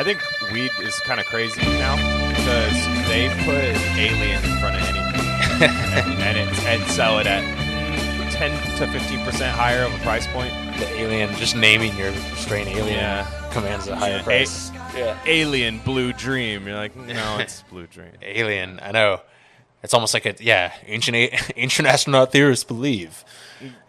I think weed is kind of crazy now because they put alien in front of anything and, and, it, and sell it at ten to fifteen percent higher of a price point. The alien, just naming your strain alien Yeah. commands a higher price. yeah. Alien Blue Dream. You're like, no, it's Blue Dream. Alien, I know. It's almost like a yeah. Ancient ancient astronaut theorists believe.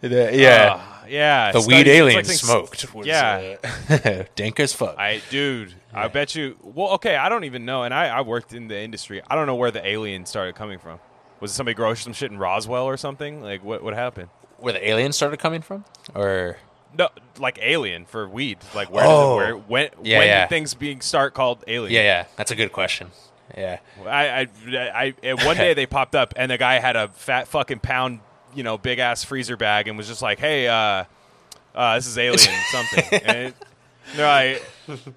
that- yeah, Uh, yeah. the weed alien like smoked. Was, Yeah. uh, dank as fuck. I dude, I bet you. Well, okay, I don't even know, and I, I worked in the industry. I don't know where the alien started coming from. Was it somebody growing some shit in Roswell or something? Like what what happened? Where the aliens started coming from, or No, like alien for weed. Like where? Oh. Did where when? Yeah, when yeah. did things being start called alien? yeah, yeah, that's a good question. Yeah, I, I, I, and one day they popped up, and the guy had a fat fucking pound, you know, big ass freezer bag, and was just like, "Hey, uh, uh, this is alien something." and it, they're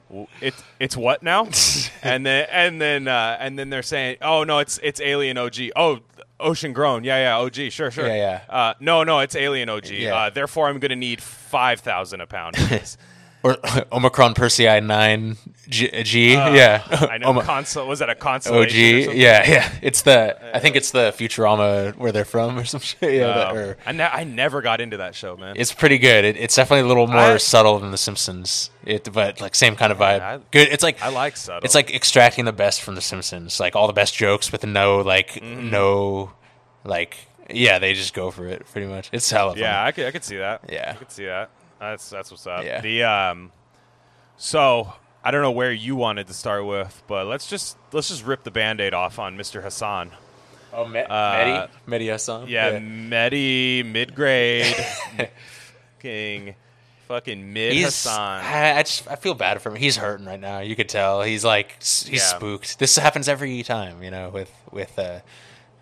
like, "It's it's what now?" and then and then uh, and then they're saying, "Oh no, it's it's alien OG." Oh. Ocean grown, yeah, yeah, OG, sure, sure. Yeah, yeah. Uh, no, no, it's alien OG. Yeah. Uh, therefore, I'm going to need five thousand a pound. or Omicron Persei nine G. G Uh, yeah, I know. Oma- Consol was that a console? OG. or? Yeah, yeah. It's the I think it's the Futurama where they're from or some shit. Yeah, that- Um, or- I, ne- I never got into that show, man. It's pretty good. It, it's definitely a little more I- subtle than The Simpsons. It, but like same kind of vibe. I- good. It's like I like subtle. It's like extracting the best from The Simpsons. Like all the best jokes with no like Mm-hmm. no like yeah. They just go for it pretty much. It's hella. Yeah, I could, I could see that. Yeah. I could see that. That's that's what's up. Yeah. The um, so I don't know where you wanted to start with, but let's just let's just rip the band-aid off on Mr. Hassan. Oh, Me- Uh, Mehdi, Mehdi Yeah, Mehdi mid grade, fucking fucking mid He's. Hassan. I, I just I feel bad for him. He's hurting right now. You could tell. He's like he's Yeah. spooked. This happens every time. You know, with with uh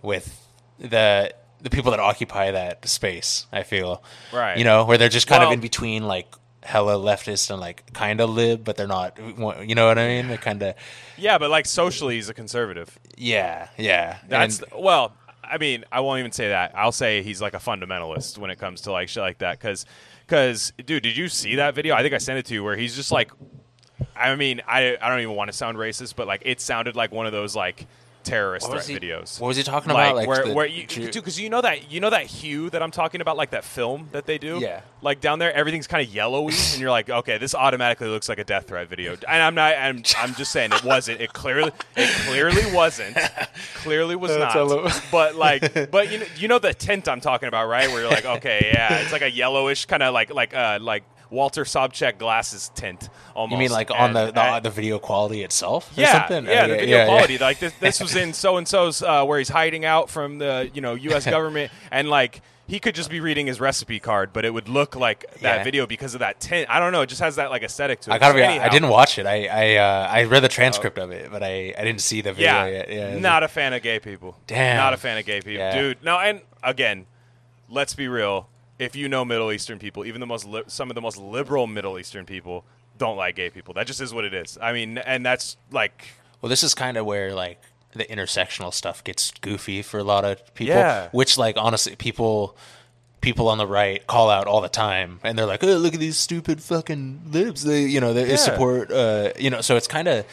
with the the people that occupy that space. I feel Right. You know, where they're just kind Well- of in between like hella leftist and like kind of lib, but they're not. You know what I mean? They're kind of Yeah, but like socially, he's a conservative. yeah, yeah. That's And- well. I mean, I won't even say that. I'll say he's like a fundamentalist when it comes to like shit like that. Because, because, dude, did you see that video? I think I sent it to you where he's just like, I mean, I I don't even want to sound racist, but like it sounded like one of those like terrorist threat he- videos. what was he talking like, about? Like where where you Jew- dude, because you know that you know that hue that I'm talking about, like that film that they do. Yeah. Like down there, everything's kind of yellowy, and you're like, okay, this automatically looks like a death threat video. And I'm not. I'm I'm just saying it wasn't. It clearly it clearly wasn't. Clearly was That's not. But like, but you know, you know the tint I'm talking about, right? Where you're like, okay, yeah, it's like a yellowish kind of like like uh like Walter Sobchak glasses tint. Almost. you mean like on And- the, the and- the video quality itself? Or yeah, something? yeah, Oh, the video yeah, quality. Like this, this was in so and so's uh, where he's hiding out from the you know U.S. government, and like he could just be reading his recipe card, but it would look like that Yeah. video because of that tint. I don't know. It just has that like aesthetic to it. I gotta So be. anyhow, I didn't watch it. I I uh, I read the transcript of it, but I, I didn't see the video Yeah, yet. Yeah, not a fan of gay people. Damn. not a fan of gay people, Yeah. dude. No, and again, let's be real. If you know Middle Eastern people, even the most li- some of the most liberal Middle Eastern people don't like gay people. That just is what it is. I mean, and that's like Well, this is kind of where like the intersectional stuff gets goofy for a lot of people. Yeah. Which like honestly, people people on the right call out all the time, and they're like, "Oh, look at these stupid fucking libs." They you know they Yeah. support uh you know. So it's kind of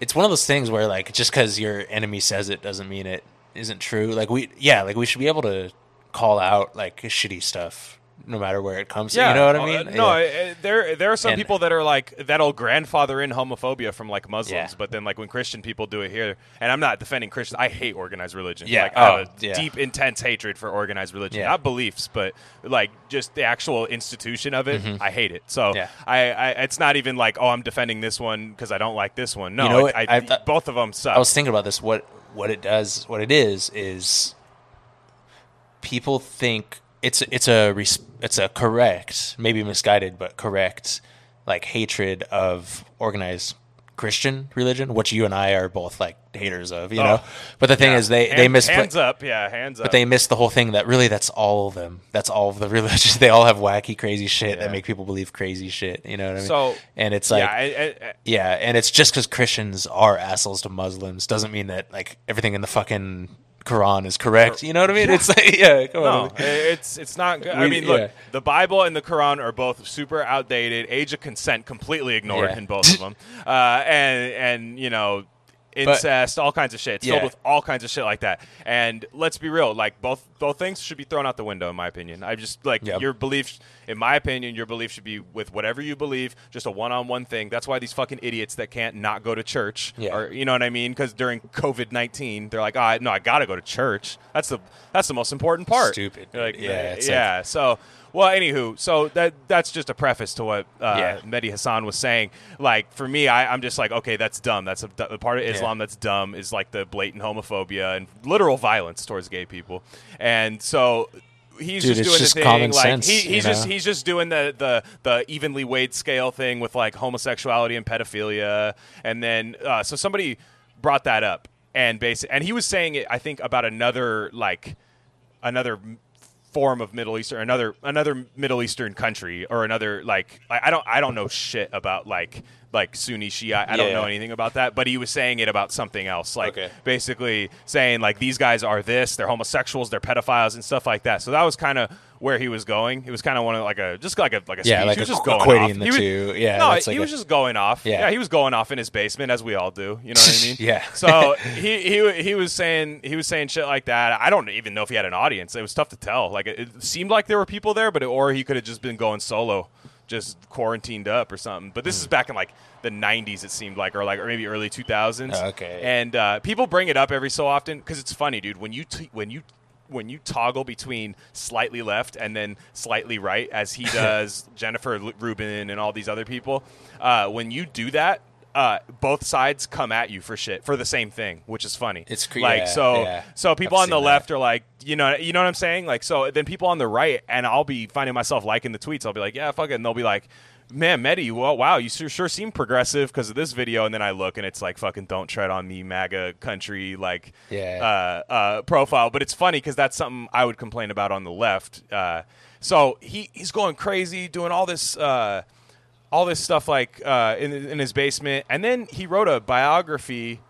it's one of those things where like just because your enemy says it doesn't mean it isn't true. Like we yeah like we should be able to call out like shitty stuff no matter where it comes. from. you know what I uh, mean? no, Yeah. uh, there there are some And- people that are like that'll grandfather in homophobia from like Muslims, Yeah. but then like when Christian people do it here, and I'm not defending Christians. I hate organized religion. Yeah, like, I have oh, a yeah. deep, intense hatred for organized religion. Yeah. Not beliefs, but like just the actual institution of it. I hate it. So Mm-hmm. Yeah. I, I, it's not even like oh, I'm defending this one because I don't like this one. No, You know. I, I thought- both of them suck. I was thinking about this. What what it does, what it is, is people think it's it's a it's a correct, maybe misguided, but correct, like hatred of organized Christian religion, which you and I are both like haters of, you oh. know. But the thing Yeah. is, they they miss hands up, yeah, hands up. but they miss the whole thing that really that's all of them. That's all of the religions. They all have wacky, crazy shit Yeah. that make people believe crazy shit. You know what I mean? So- and it's like yeah, I, I, I- yeah, and it's just because Christians are assholes to Muslims doesn't mean that like everything in the fucking Quran is correct. You know what I mean? It's like yeah, come No, on. it's it's not good. I mean, look, yeah. the Bible and the Quran are both super outdated. Age of consent completely ignored Yeah. in both of them, uh, and and you know, incest, all kinds of shit. It's Yeah. filled with all kinds of shit like that. And let's be real, like both both things should be thrown out the window, in my opinion. I just like Yep. your belief. In my opinion, your belief should be with whatever you believe, just a one-on-one thing. That's why these fucking idiots that can't not go to church, Yeah. or you know what I mean? Because during COVID nineteen, they're like, oh, no, I gotta go to church. That's the that's the most important part. Stupid. You're like, Yeah, yeah, yeah. so, well, anywho, so that that's just a preface to what uh, Yeah. Mehdi Hassan was saying. Like for me, I, I'm just like, okay, that's dumb. That's a, a part of Islam that's dumb. Is like the blatant homophobia and literal violence towards gay people. And so. He's Dude, just doing just the thing, common like sense, he, he's just know? he's just doing the, the the evenly weighed scale thing with like homosexuality and pedophilia, and then uh, so somebody brought that up, and basic, and he was saying it, I think, about another like another form of Middle Eastern, another another Middle Eastern country, or another like I, I don't I don't know shit about like like Sunni Shia. I don't Yeah. know anything about that, but he was saying it about something else, like Okay. basically saying like these guys are this, they're homosexuals, they're pedophiles, and stuff like that. So that was kind of where he was going. It was kind of one of like a just like a like a Yeah, speech. like he was a just going equating off. the was- two. Yeah, no, that's he like was just going off. Yeah. Yeah. he was going off in his basement as we all do. You know what I mean? Yeah. So he he he was saying he was saying shit like that. I don't even know if he had an audience. It was tough to tell. Like it, it seemed like there were people there, but it, or he could have just been going solo, just quarantined up or something. But Hmm. this is back in like the 90s. It seemed like, or like, or maybe early 2000s. Okay. And uh, people bring it up every so often because it's funny, dude. When you t- when you when you toggle between slightly left and then slightly right, as he does Jennifer Rubin and all these other people, uh, when you do that, uh, both sides come at you for shit for the same thing, which is funny. It's cre- like yeah, so. yeah. So people I've on the that. left are like, you know, you know what I'm saying? Like so, then people on the right, and I'll be finding myself liking the tweets. I'll be like, yeah, fuck it, and they'll be like. Man, Mehdi, well, wow, you sure, sure seem progressive because of this video, and then I look and it's like fucking "Don't tread on me" MAGA country like Yeah. uh, uh, profile. But it's funny because that's something I would complain about on the left. Uh, so he he's going crazy, doing all this uh, all this stuff like uh, in in his basement, and then he wrote a biography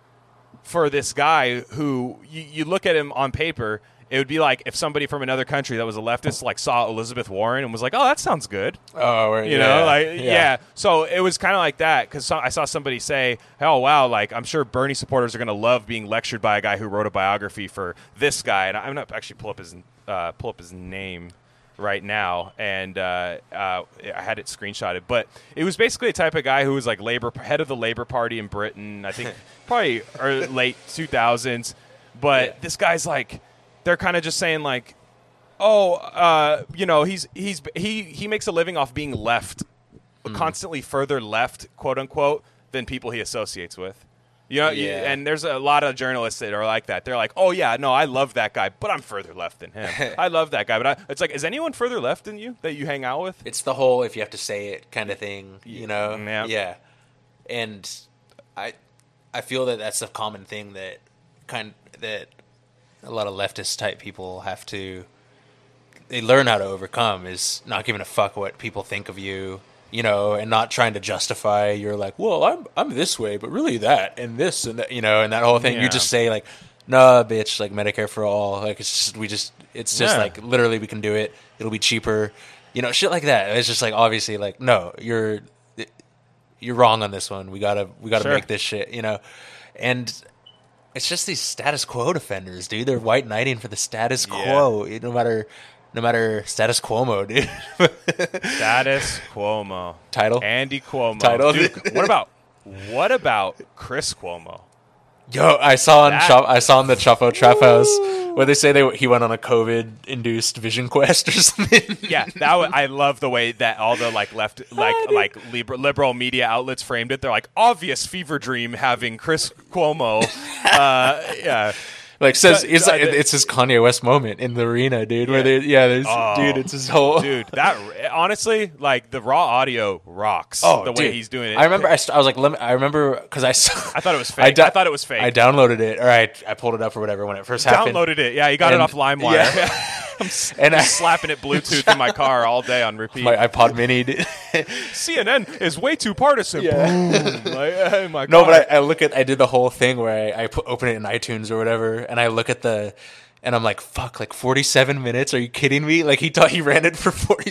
for this guy who you, you look at him on paper. It would be like if somebody from another country that was a leftist like saw Elizabeth Warren and was like, "Oh, that sounds good." Oh, right, you know like yeah, so it was kind of like that because i saw somebody say oh wow like i'm sure bernie supporters are going to love being lectured by a guy who wrote a biography for this guy and i'm not actually pull up his uh, pull up his name right now and uh, uh, i had it screenshotted but it was basically a type of guy who was like labor head of the labor party in britain i think probably early, late 2000s but Yeah. this guy's like they're kind of just saying like oh, uh, you know, he's he's he he makes a living off being left, Hmm. constantly further left, quote unquote, than people he associates with. You know, you- Yeah. and there's a lot of journalists that are like that. They're like, "Oh yeah, no, I love that guy, but I'm further left than him. I love that guy, but I, it's like, is anyone further left than you that you hang out with? It's the whole if you have to say it kind of thing, you know. Mm, yeah. Yeah. And I I feel that that's a common thing that kind that a lot of leftist type people have to they learn how to overcome is not giving a fuck what people think of you, you know, and not trying to justify you're like, "Well, I'm I'm this way, but really that and this and that, you know, and that whole thing. Yeah. You just say like, "Nah, bitch, like Medicare for all." Like it's just we just it's just Yeah. like literally we can do it. It'll be cheaper. You know, shit like that. It's just like obviously like, "No, you're you're wrong on this one. We got to we got to Sure. make this shit, you know." And it's just these status quo defenders, dude. They're white knighting for the status Yeah. quo, no matter no matter status Cuomo, dude. Status Cuomo, Title? Andy Cuomo. Title. Dude, what about what about Chris Cuomo? Yo, I saw on That- Chop, I saw on the Chapo Trap House where they say they he went on a COVID induced vision quest or something. Yeah, that w- I love the way that all the like left like like liberal, liberal media outlets framed it. They're like obvious fever dream having Chris Cuomo. Uh, yeah, like says it's uh, it's his Kanye West moment in the arena, dude. Where Yeah. they yeah, there's Oh, dude, it's his whole dude. That honestly, like the raw audio rocks. Oh, the way he's doing it. I remember. I, st- I was like, let me, I remember because I saw. I thought it was fake. I thought it was fake. I downloaded it, or I, I pulled it up or whatever when it first happened. downloaded it. Yeah, you got it off LimeWire. yeah. and I'm slapping it Bluetooth in my car all day on repeat. my iPod Mini. CNN is way too partisan. Yeah. Boom. Like, oh my No, but I, I look at I did the whole thing where I, I put, open it in iTunes or whatever, and I look at the, and I'm like, fuck, like 47 minutes? Are you kidding me? Like he thought he ran it for 40,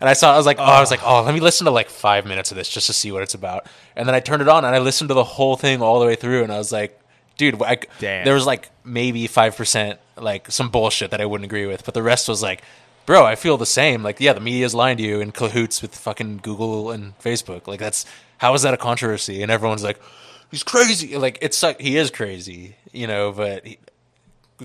and I saw I was like, oh, I was like, oh, let me listen to like five minutes of this just to see what it's about, and then I turned it on and I listened to the whole thing all the way through, and I was like, dude, I, Damn. there was like maybe five percent like some bullshit that I wouldn't agree with, but the rest was like. Bro, I feel the same. Like, yeah, the media's lying to you in cahoots with fucking Google and Facebook. Like, that's how is that a controversy? And everyone's like, he's crazy. Like it's like he is crazy, you know. But he,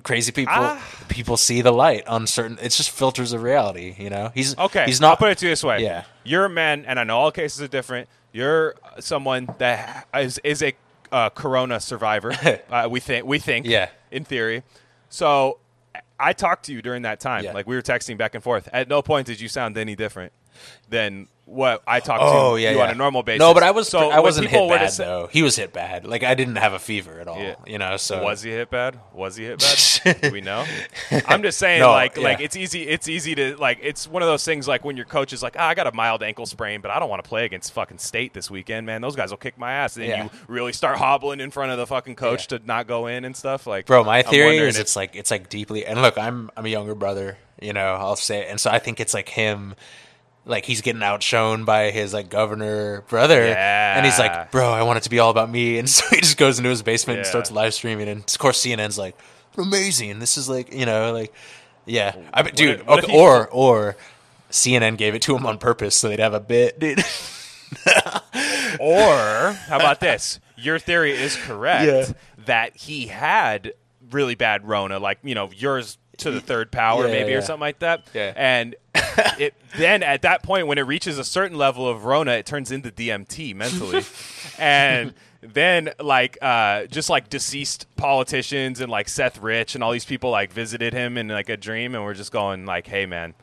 crazy people Ah. people see the light on certain. It's just filters of reality, you know. He's Okay, He's I'll not. put it to you this way. Yeah. you're a man, and I know all cases are different. You're someone that is is a uh, corona survivor. uh, we think we think. Yeah. in theory. So I talked to you during that time. Yeah. Like we were texting back and forth. At no point did you sound any different than what I talked Oh to yeah, you yeah. on a normal basis. No, but I was. So I wasn't hit bad say- though. He was hit bad. Like I didn't have a fever at all. Yeah. You know. So Was he hit bad? Was he hit bad? Do we know? I'm just saying, No, like, like it's easy. It's easy to like. It's one of those things like when your coach is like, ah, I got a mild ankle sprain, but I don't want to play against fucking state this weekend, man. Those guys will kick my ass. And you really start hobbling in front of the fucking coach to not go in and stuff. Like, Bro, my theory is it's like it's like deeply and look, I'm I'm a younger brother, you know, I'll say it. and so I think it's like him like he's getting outshone by his like governor brother and he's like, "Bro, I want it to be all about me." And so he just goes into his basement and starts live streaming and of course CNN's like, "Amazing. This is like, you know, like yeah. I bet dude, if- what okay, or or CNN gave it to him on purpose so they'd have a bit, dude. Or how about this? Your theory is correct Yeah. that he had really bad Rona, like you know yours to the third power, Yeah, maybe or something like that. Yeah. And it then at that point, when it reaches a certain level of Rona, it turns into DMT mentally, and then like uh, just like deceased politicians and like Seth Rich and all these people like visited him in like a dream, and we're just going like, hey man.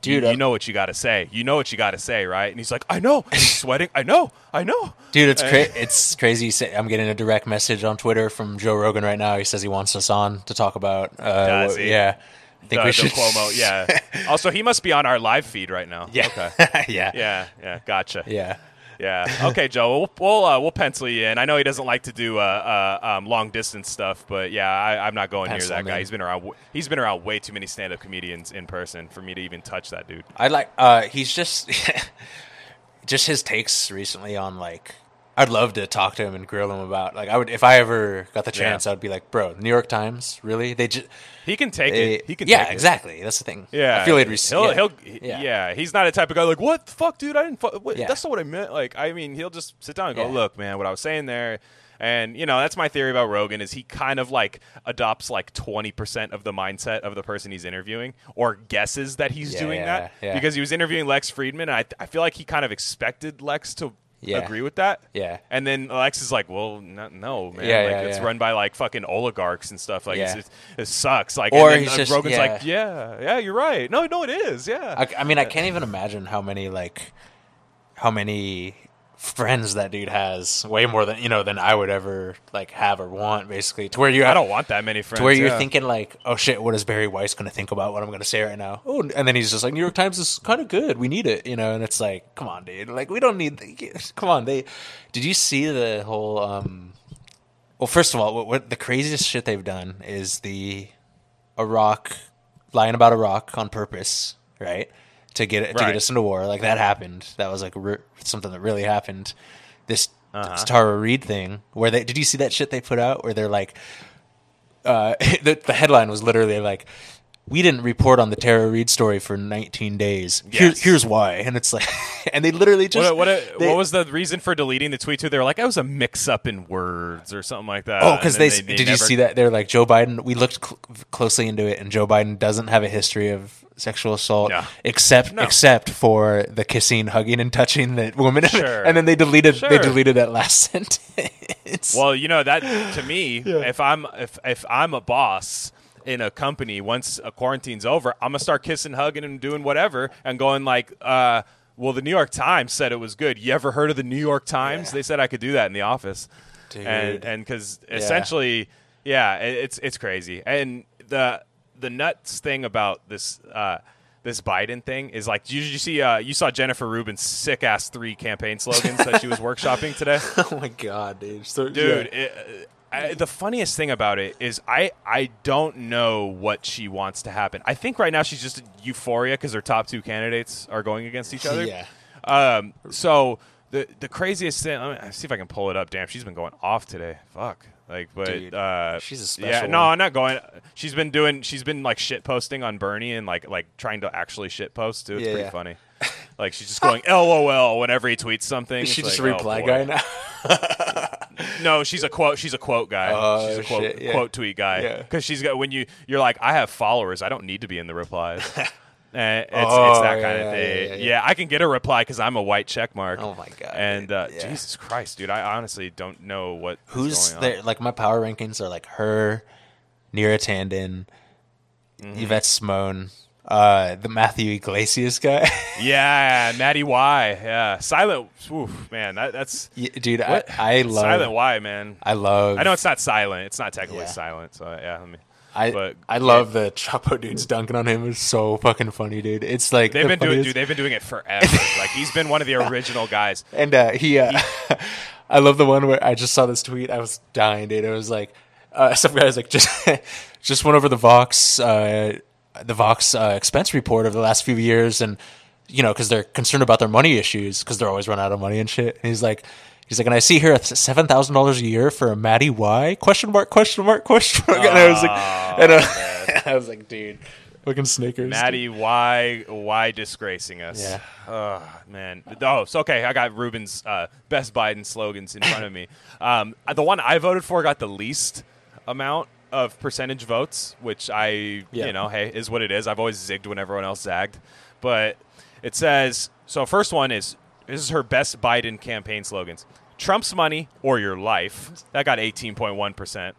Dude, you, you know what you got to say. You know what you got to say, right? And he's like, "I know." He's sweating. I know. I know. Dude, it's cra- it's crazy. I'm getting a direct message on Twitter from Joe Rogan right now. He says he wants us on to talk about. Uh, Does what- he? Yeah, I think the, we should. Cuomo, yeah. also, he must be on our live feed right now. Yeah. Okay. yeah. Yeah. Yeah. Gotcha. Yeah. Yeah. Okay, Joe. We'll we'll, uh, we'll pencil you in. I know he doesn't like to do uh, uh, um, long distance stuff, but yeah, I, I'm not going Pencil near that guy. He's been around. w- He's been around way too many stand up comedians in person for me to even touch that dude. I like. Uh, he's just, just his takes recently on like. I'd love to talk to him and grill him about like I would if I ever got the Yeah. chance. I'd be like, bro, New York Times, really? They just. He can take They, it. He can. yeah, take it. exactly. That's the thing. Yeah, I feel he'd receive. He'll, yeah. he'll, Yeah. yeah. He's not a type of guy like, what the fuck, dude? I didn't. Fu- what, Yeah. That's not what I meant. Like, I mean, he'll just sit down and go, Yeah. look, man, what I was saying there. And you know, that's my theory about Rogan is he kind of like adopts like twenty percent of the mindset of the person he's interviewing, or guesses that he's Yeah, doing yeah, that yeah. because he was interviewing Lex Fridman, and I, I feel like he kind of expected Lex to Yeah. agree with that. Yeah. And then Lex is like, well, no, no man. Yeah, like, yeah, it's yeah. run by like fucking oligarchs and stuff. Like, Yeah. it's, it sucks. Like, Or and then, he's uh, just- Rogan's yeah. like, yeah, yeah, you're right. No, no, it is. Yeah. I, I mean, I can't even imagine how many like how many friends that dude has. Way more than you know than I would ever like have or want. Basically, to where you I don't want that many friends. to where you're yeah. thinking like, oh shit, what is Bari Weiss going to think about what I'm going to say right now? Oh, and then he's just like, New York Times is kind of good. We need it, you know. And it's like, come on, dude. Like we don't need. The, come on, they. Did you see the whole? um Well, first of all, what, what the craziest shit they've done is the Iraq lying about Iraq on purpose, right? To get to Right. get us into war, like that happened. That was like re- something that really happened. This, Uh-huh. this Tara Reade thing, where they did you see that shit they put out where they're like, uh, the, the headline was literally like, "We didn't report on the Tara Reade story for 19 days. Here- here's why." And it's like, and they literally just What, what, they- what was the reason for deleting the tweet? Too, they were like, "It was a mix-up in words or something like that." Oh, because they, then did you see that? They're like Joe Biden. We looked cl- closely into it, and Joe Biden doesn't have a history of sexual assault, No. except No. except for the kissing, hugging, and touching that woman. Sure. and then they deleted they Sure. deleted that last sentence. Well, you know that to me, if I'm if if I'm a boss in a company, once a quarantine's over, I'm gonna start kissing, hugging, and doing whatever, and going like, uh, "Well, the New York Times said it was good. You ever heard of the New York Times? Yeah. They said I could do that in the office." Dude. And and because essentially, yeah, it's it's crazy, and the the nuts thing about this uh, this Biden thing is like, did you see? Uh, you saw Jennifer Rubin's sick ass three campaign slogans that she was workshopping today, oh my god, dude. So, dude. yeah. It, I, the funniest thing about it is I I don't know what she wants to happen. I think right now she's just euphoria because her top two candidates are going against each other. Yeah. Um. So the the craziest thing. Let me see if I can pull it up. Damn, she's been going off today. Fuck. Like, but Dude, uh, she's a special. yeah. No, one. I'm not going. She's been doing. She's been like shit posting on Bernie and like like trying to actually shit post too. It's Yeah, pretty yeah. funny. Like she's just going LOL whenever he tweets something. Is she It's just like, a reply oh, guy now? No, she's a quote. She's a quote guy. Oh, she's a quote shit, yeah. quote tweet guy. Yeah. Because she's got when you you're like I have followers. I don't need to be in the replies. Eh, it's, Oh, it's that yeah, kind of thing. yeah, Yeah, yeah. I can get a reply because I'm a white check mark. Oh my God, And uh, Yeah. Jesus Christ, dude, I honestly don't know what Who's there? Like my power rankings are like her, Neera Tanden, Mm-hmm. Yvette Simone, uh, the Matthew Yglesias guy. Yeah, Maddie Y. Yeah, Silent. Oof, man, that, that's Yeah, dude, I, what? I love. Silent Y, man. I love. I know it's not silent. It's not technically Yeah. silent. So yeah, let me. I, but- I love the Chapo dudes dunking on him. It's so fucking funny, dude. It's like They've the been doing, dude. They've been doing it forever. like he's been one of the original guys. And uh, he, uh, I love the one where I just saw this tweet. I was dying, dude. It was like uh, some guys like just just went over the Vox uh, the Vox uh, expense report over the last few years, and you know because they're concerned about their money issues because they're always run out of money and shit. And he's like. He's like, and I see here seven thousand dollars a year for a Maddie Y question mark question mark question mark. And I was like, and uh, I was like, dude, fucking Snickers. Maddie, why why disgracing us? Yeah. Oh man. Oh, so okay. I got Rubin's uh, best Biden slogans in front of me. Um, the one I voted for got the least amount of percentage votes, which I Yeah. you know, hey, is what it is. I've always zigged when everyone else zagged, but it says so. First one is this is her best Biden campaign slogans: Trump's money or your life. That got eighteen point one percent.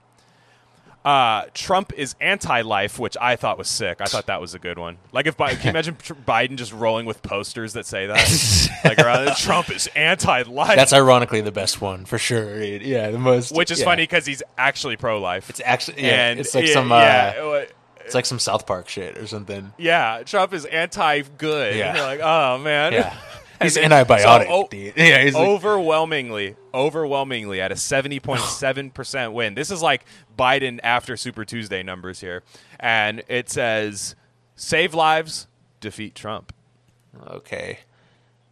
Uh, Trump is anti-life, which I thought was sick. I thought that was a good one. Like if Bi- can you imagine Tr- Biden just rolling with posters that say that, like around, Trump is anti-life, That's ironically the best one for sure. Yeah, the most. which is yeah. funny because he's actually pro-life. It's actually yeah, and it's like yeah, some uh, yeah, uh, it's like some South Park shit or something. yeah, Trump is anti-good. Yeah. You're like, oh man, Yeah, he's And then- antibiotic, so, oh. Yeah, he's like, overwhelmingly, overwhelmingly at a 70.7% win. This is like Biden after Super Tuesday numbers here. And it says save lives, defeat Trump. okay.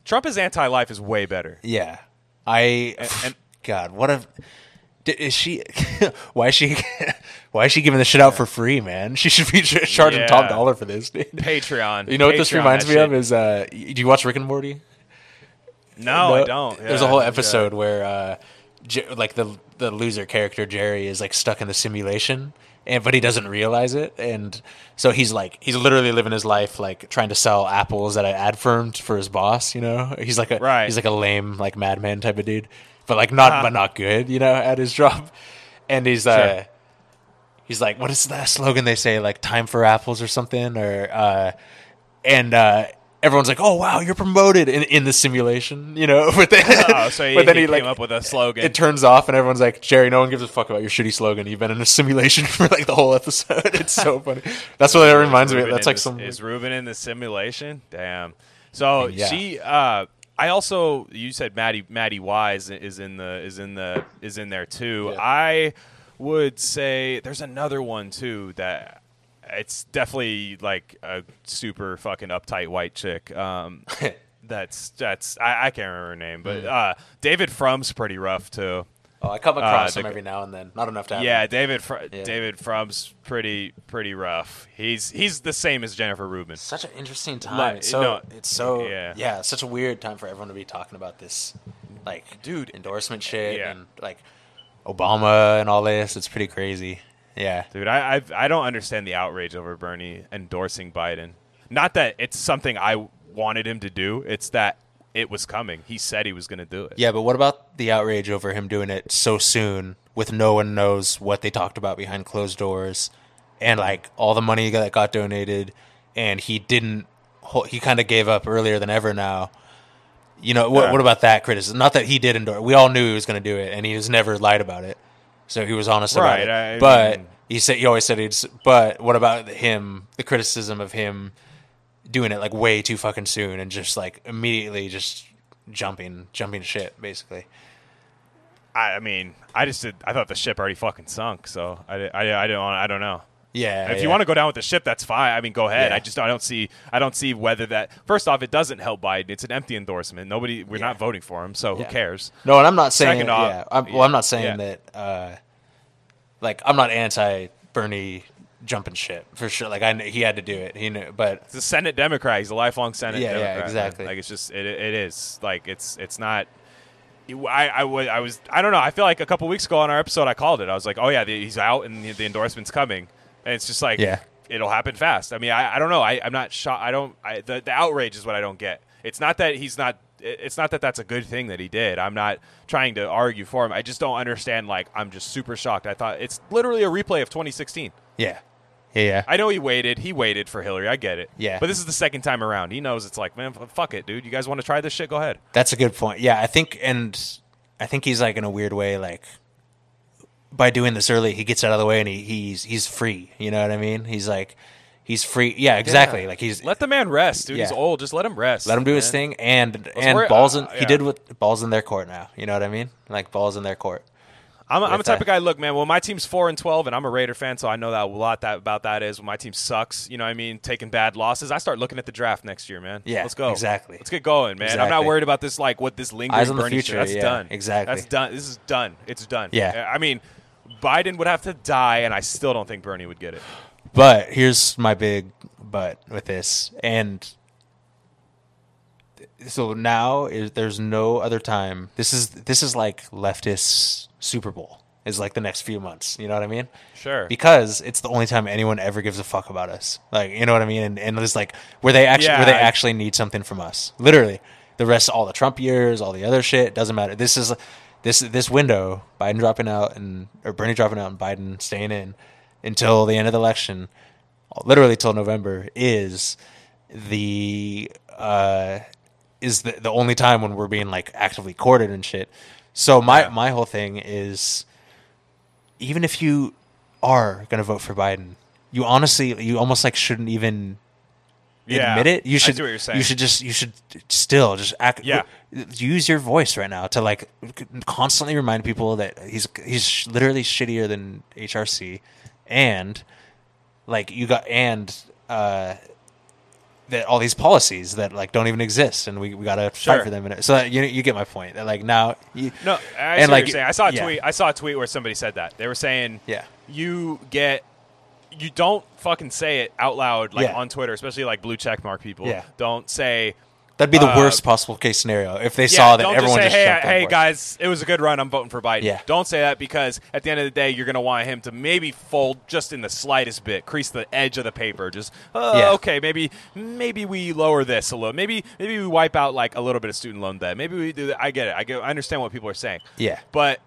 Trump is anti life is way better. Yeah, I and- God, what a is she? why is she? why is she giving this shit out for free, man? She should be ch- charging Yeah. top dollar for this, dude. Patreon. You know what this reminds me of is uh, do you watch Rick and Morty? No, I don't. There's a whole yeah. episode where uh, J- like the the loser character Jerry is like stuck in the simulation, and but he doesn't realize it, and so he's like he's literally living his life like trying to sell apples that an ad firmed for his boss. You know, he's like a Right. he's like a lame like madman type of dude, but like not Uh-huh. but not good. You know, at his job, and he's uh. Sure. He's like, what is that slogan they say? Like time for apples or something, or uh, and uh, everyone's like, "Oh wow, you're promoted in, in the simulation," you know. But then, Oh, so he, but then he he, came like up with a slogan. it turns off, and everyone's like, "Jerry, no one gives a fuck about your shitty slogan. You've been in a simulation for like the whole episode. It's so funny. That's what it reminds me. of. That's like the- some Is Rubin in the simulation? Damn. So Yeah. she. Uh, I also you said Maddie Maddie Wise is in the is in the is in there too. Yeah. I would say there's another one too that it's definitely like a super fucking uptight white chick. Um, that's that's I, I can't remember her name, but uh, David Frum's pretty rough too. Oh, I come across Uh, him every now and then. Not enough to Yeah, him. David Fr- Yeah. David Frum's pretty pretty rough. He's he's the same as Jennifer Rubin. Such an interesting time. Like, it's so no, it's so yeah. yeah. such a weird time for everyone to be talking about this, like Dude, endorsement shit yeah. and like Obama and all this. It's pretty crazy. Yeah, Dude, I I've, I don't understand the outrage over Bernie endorsing Biden. Not that it's something I wanted him to do. It's that it was coming. He said he was going to do it. yeah. But what about the outrage over him doing it so soon with no one knows what they talked about behind closed doors, and like all the money that got donated, and he didn't. He kind of gave up earlier than ever now. You know what? Yeah. What about that criticism? Not that he did endorse. We all knew he was going to do it, and he has never lied about it. So he was honest Right, about it. I but mean- he said he always said he'd. But what about him? The criticism of him doing it like way too fucking soon and just like immediately just jumping jumping shit basically. I, I mean, I just did. I thought the ship already fucking sunk, so I, I, I don't. I don't know. Yeah. if yeah. you want to go down with the ship, that's fine. I mean, go ahead. Yeah. I just I don't see I don't see whether that. First off, it doesn't help Biden. It's an empty endorsement. Nobody. We're Yeah. not voting for him, so Yeah. who cares? No, and I'm not saying. Second off- yeah, I'm, well, I'm not saying yeah. that. Uh, like, I'm not anti Bernie jumping shit for sure. Like, I he had to do it. He knew, but a Senate Democrat. He's a lifelong Senate Yeah, yeah, Democrat. man. exactly. Like it's just it, it is like it's it's not. I I wa- I was I don't know. I feel like a couple weeks ago on our episode, I called it. I was like, oh yeah, the, he's out and the, the endorsement's coming, and it's just like Yeah. it'll happen fast. I mean, I, I don't know. I, I'm not shocked. I don't. I, the the outrage is what I don't get. It's not that he's not. It's not that that's a good thing that he did. I'm not trying to argue for him. I just don't understand. Like I'm just super shocked. I thought it's literally a replay of 2016. yeah, yeah, yeah. I know he waited. He waited for Hillary. I get it. Yeah. But this is the second time around. He knows it's like, man, fuck it, dude. You guys want to try this shit? Go ahead. That's a good point. Yeah, I think, and I think he's like in a weird way, like by doing this early, he gets out of the way and he, he's he's free. You know what I mean? He's like he's free. Yeah, exactly. Yeah. Like he's let the man rest, dude. He's old. Just let him rest. let him do his thing and and worry- balls in. uh, He did what balls in their court now. You know what I mean? Like balls in their court. I'm, I'm a type of guy. Look, man. Well, my team's four and twelve, and I'm a Raider fan, so I know that a lot that about that is when my team sucks. You know what I mean? Taking bad losses. I start looking at the draft next year, man. Yeah, let's go. exactly. Let's get going, man. I'm not worried about this. Like what this lingering Eyes on the Bernie shit. future, That's yeah, done. exactly. That's done. This is done. It's done. Yeah. I mean, Biden would have to die, and I still don't think Bernie would get it. But here's my big but with this, and so now is there's no other time. This is this is like leftist Super Bowl. Is like the next few months. You know what I mean? Sure. Because it's the only time anyone ever gives a fuck about us. Like you know what I mean? And, and it's like where they actually Yeah, where they I- actually need something from us. Literally, the rest, of all the Trump years, all the other shit doesn't matter. This is this this window, Biden dropping out and or Bernie dropping out and Biden staying in until the end of the election, literally till November, is the uh, is the the only time when we're being like actively courted and shit. So my my whole thing is, even if you are gonna vote for Biden, you honestly you almost like shouldn't even Yeah, admit it. You should. see what you're saying. You should just. You should still just act. Yeah. Use your voice right now to like constantly remind people that he's he's literally shittier than HRC, and like you got and uh, that all these policies that like don't even exist, and we, we gotta Sure. fight for them. And so that, you you get my point. That like now you No, I And, like. I saw a yeah. tweet. I saw a tweet where somebody said that they were saying, Yeah. you get, you don't fucking say it out loud like Yeah. on Twitter, especially like blue check mark people. Yeah. Don't say, that'd be the uh, worst possible case scenario if they yeah, saw that don't everyone just just, hey, hey guys, it was a good run. I'm voting for Biden. Yeah. Don't say that because at the end of the day, you're gonna want him to maybe fold just in the slightest bit, crease the edge of the paper. Just, uh, Yeah. okay, maybe, maybe we lower this a little. Maybe, maybe we wipe out like a little bit of student loan debt. Maybe we do that. I get it. I get. I understand what people are saying. Yeah. But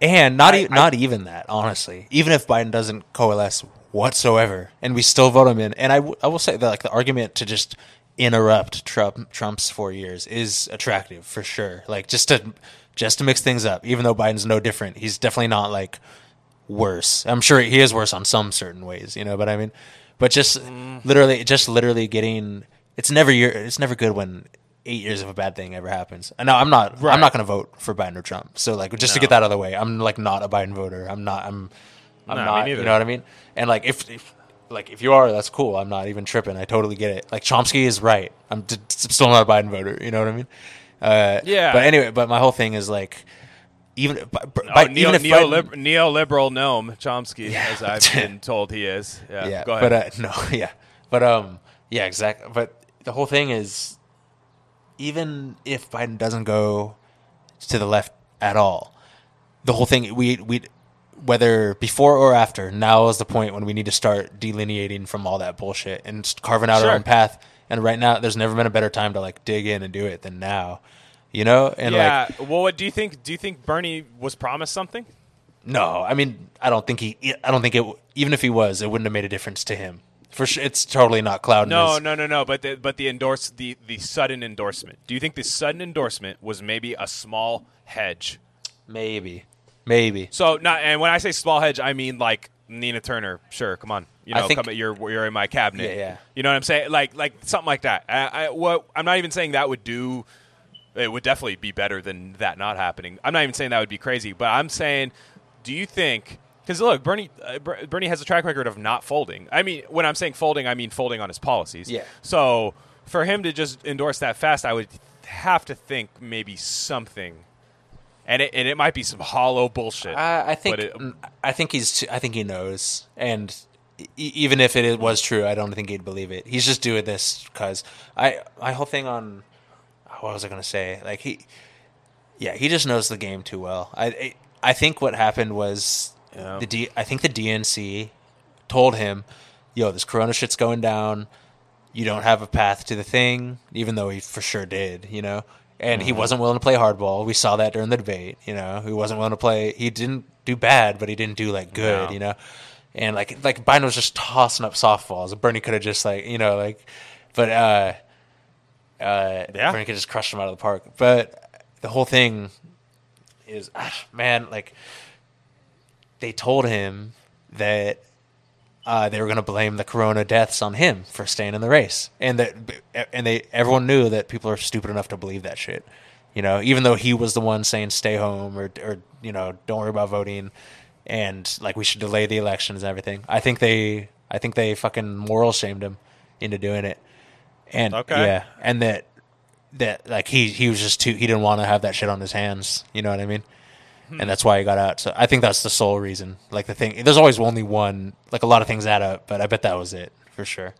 And not I- e- I- not even that, honestly. Even if Biden doesn't coalesce whatsoever, and we still vote him in, and I, w- I will say that like the argument to just interrupt Trump Trump's four years is attractive for sure. Like just to just to mix things up, even though Biden's no different, he's definitely not like worse. I'm sure he is worse on some certain ways, you know. But I mean, but just Mm. literally, just literally getting it's never year. It's never good when eight years of a bad thing ever happens. And now I'm not. Right. I'm not going to vote for Biden or Trump. So like, just to get that out of the way, I'm like not a Biden voter. I'm not. I'm. I'm No, not. You know what I mean? And like, if, if like if you are, that's cool. I'm not even tripping. I totally get it. Like Chomsky is right. I'm d- still not a Biden voter. You know what I mean? Uh, Yeah. But anyway, but my whole thing is like, even by, Oh, by, neo, even if Biden- neoliberal Noam Chomsky, Yeah. as I've been told he is. Yeah, yeah, go ahead. but uh, no, yeah, but um, yeah, exactly. But the whole thing is, even if Biden doesn't go to the left at all, the whole thing we we whether before or after now is the point when we need to start delineating from all that bullshit and carving out Sure. our own path. And right now, there's never been a better time to like dig in and do it than now. You know, and yeah. like well, what do you think? Do you think Bernie was promised something? No, I mean, I don't think he. I don't think it. Even if he was, it wouldn't have made a difference to him. For sure, it's totally not clouding. No, his- no, no, no. But the, but the endorse the the sudden endorsement. Do you think the sudden endorsement was maybe a small hedge? maybe, maybe. So not and when I say small hedge, I mean like Nina Turner, sure, come on, you I know, think- come, you're you're in my cabinet. Yeah, yeah. You know what I'm saying? Like like something like that. I, I what I'm not even saying that would do. It would definitely be better than that not happening. I'm not even saying that would be crazy, but I'm saying, do you think? Because look, Bernie uh, Bernie has a track record of not folding. I mean, when I'm saying folding, I mean folding on his policies. Yeah. So for him to just endorse that fast, I would have to think maybe something. And it, and it might be some hollow bullshit. I, I think it- I think he's I think he knows, and e- even if it was true, I don't think he'd believe it. He's just doing this because I my whole thing on what was I gonna say? Like he, yeah, he just knows the game too well. I I, I think what happened was Yeah. the D, I think the DNC told him, "Yo, this Corona shit's going down. You don't have a path to the thing," even though he for sure did, you know. And Mm-hmm. he wasn't willing to play hardball. We saw that during the debate. You know, he wasn't willing to play. He didn't do bad, but he didn't do like good. No. You know, and like like Biden was just tossing up softballs. Bernie could have just like you know like, but uh, uh, Yeah. Bernie could just crush him out of the park. But the whole thing is, ah, man, like they told him that uh, they were going to blame the corona deaths on him for staying in the race, and that and they everyone knew that people are stupid enough to believe that shit. You know, even though he was the one saying stay home or or you know don't worry about voting, and like we should delay the elections and everything. I think they I think they fucking moral shamed him into doing it, and Okay. yeah, and that that like he he was just too he didn't want to have that shit on his hands. You know what I mean? And that's why he got out. So I think that's the sole reason. Like the thing, there's always only one. Like a lot of things add up, but I bet that was it for sure.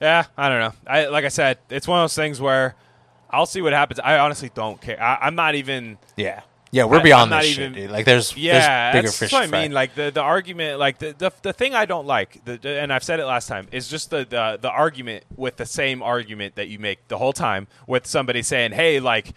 Yeah, I don't know. I like I said, it's one of those things where I'll see what happens. I honestly don't care. I, I'm not even. Yeah, yeah, we're I- beyond not this even- shit, dude. Like there's Yeah, there's bigger that's fish. what I mean. Like the, the argument, like the, the the thing I don't like, the, the- and I've said it last time, is just the, the the argument with the same argument that you make the whole time with somebody saying, "Hey, like."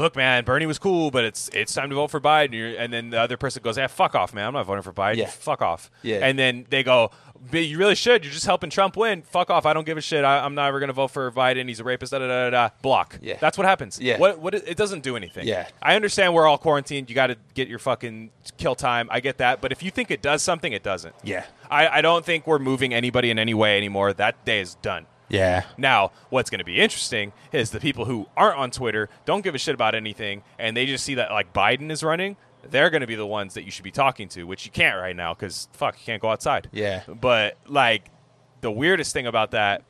Look, man, Bernie was cool, but it's it's time to vote for Biden. And then the other person goes, "Yeah, fuck off, man. I'm not voting for Biden. Yeah. Fuck off." Yeah. And then they go, you really should. You're just helping Trump win. Fuck off. I don't give a shit. I, I'm never going to vote for Biden. He's a rapist. Da, da, da, da, da. Block. Yeah. That's what happens. Yeah. What, what, it doesn't do anything. Yeah. I understand we're all quarantined. You got to get your fucking kill time. I get that. But if you think it does something, it doesn't. Yeah, I, I don't think we're moving anybody in any way anymore. That day is done. Yeah, Now, what's going to be interesting is the people who aren't on Twitter, don't give a shit about anything, and they just see that like Biden is running. They're going to be the ones that you should be talking to, which you can't right now because fuck, you can't go outside. Yeah. But like, the weirdest thing about that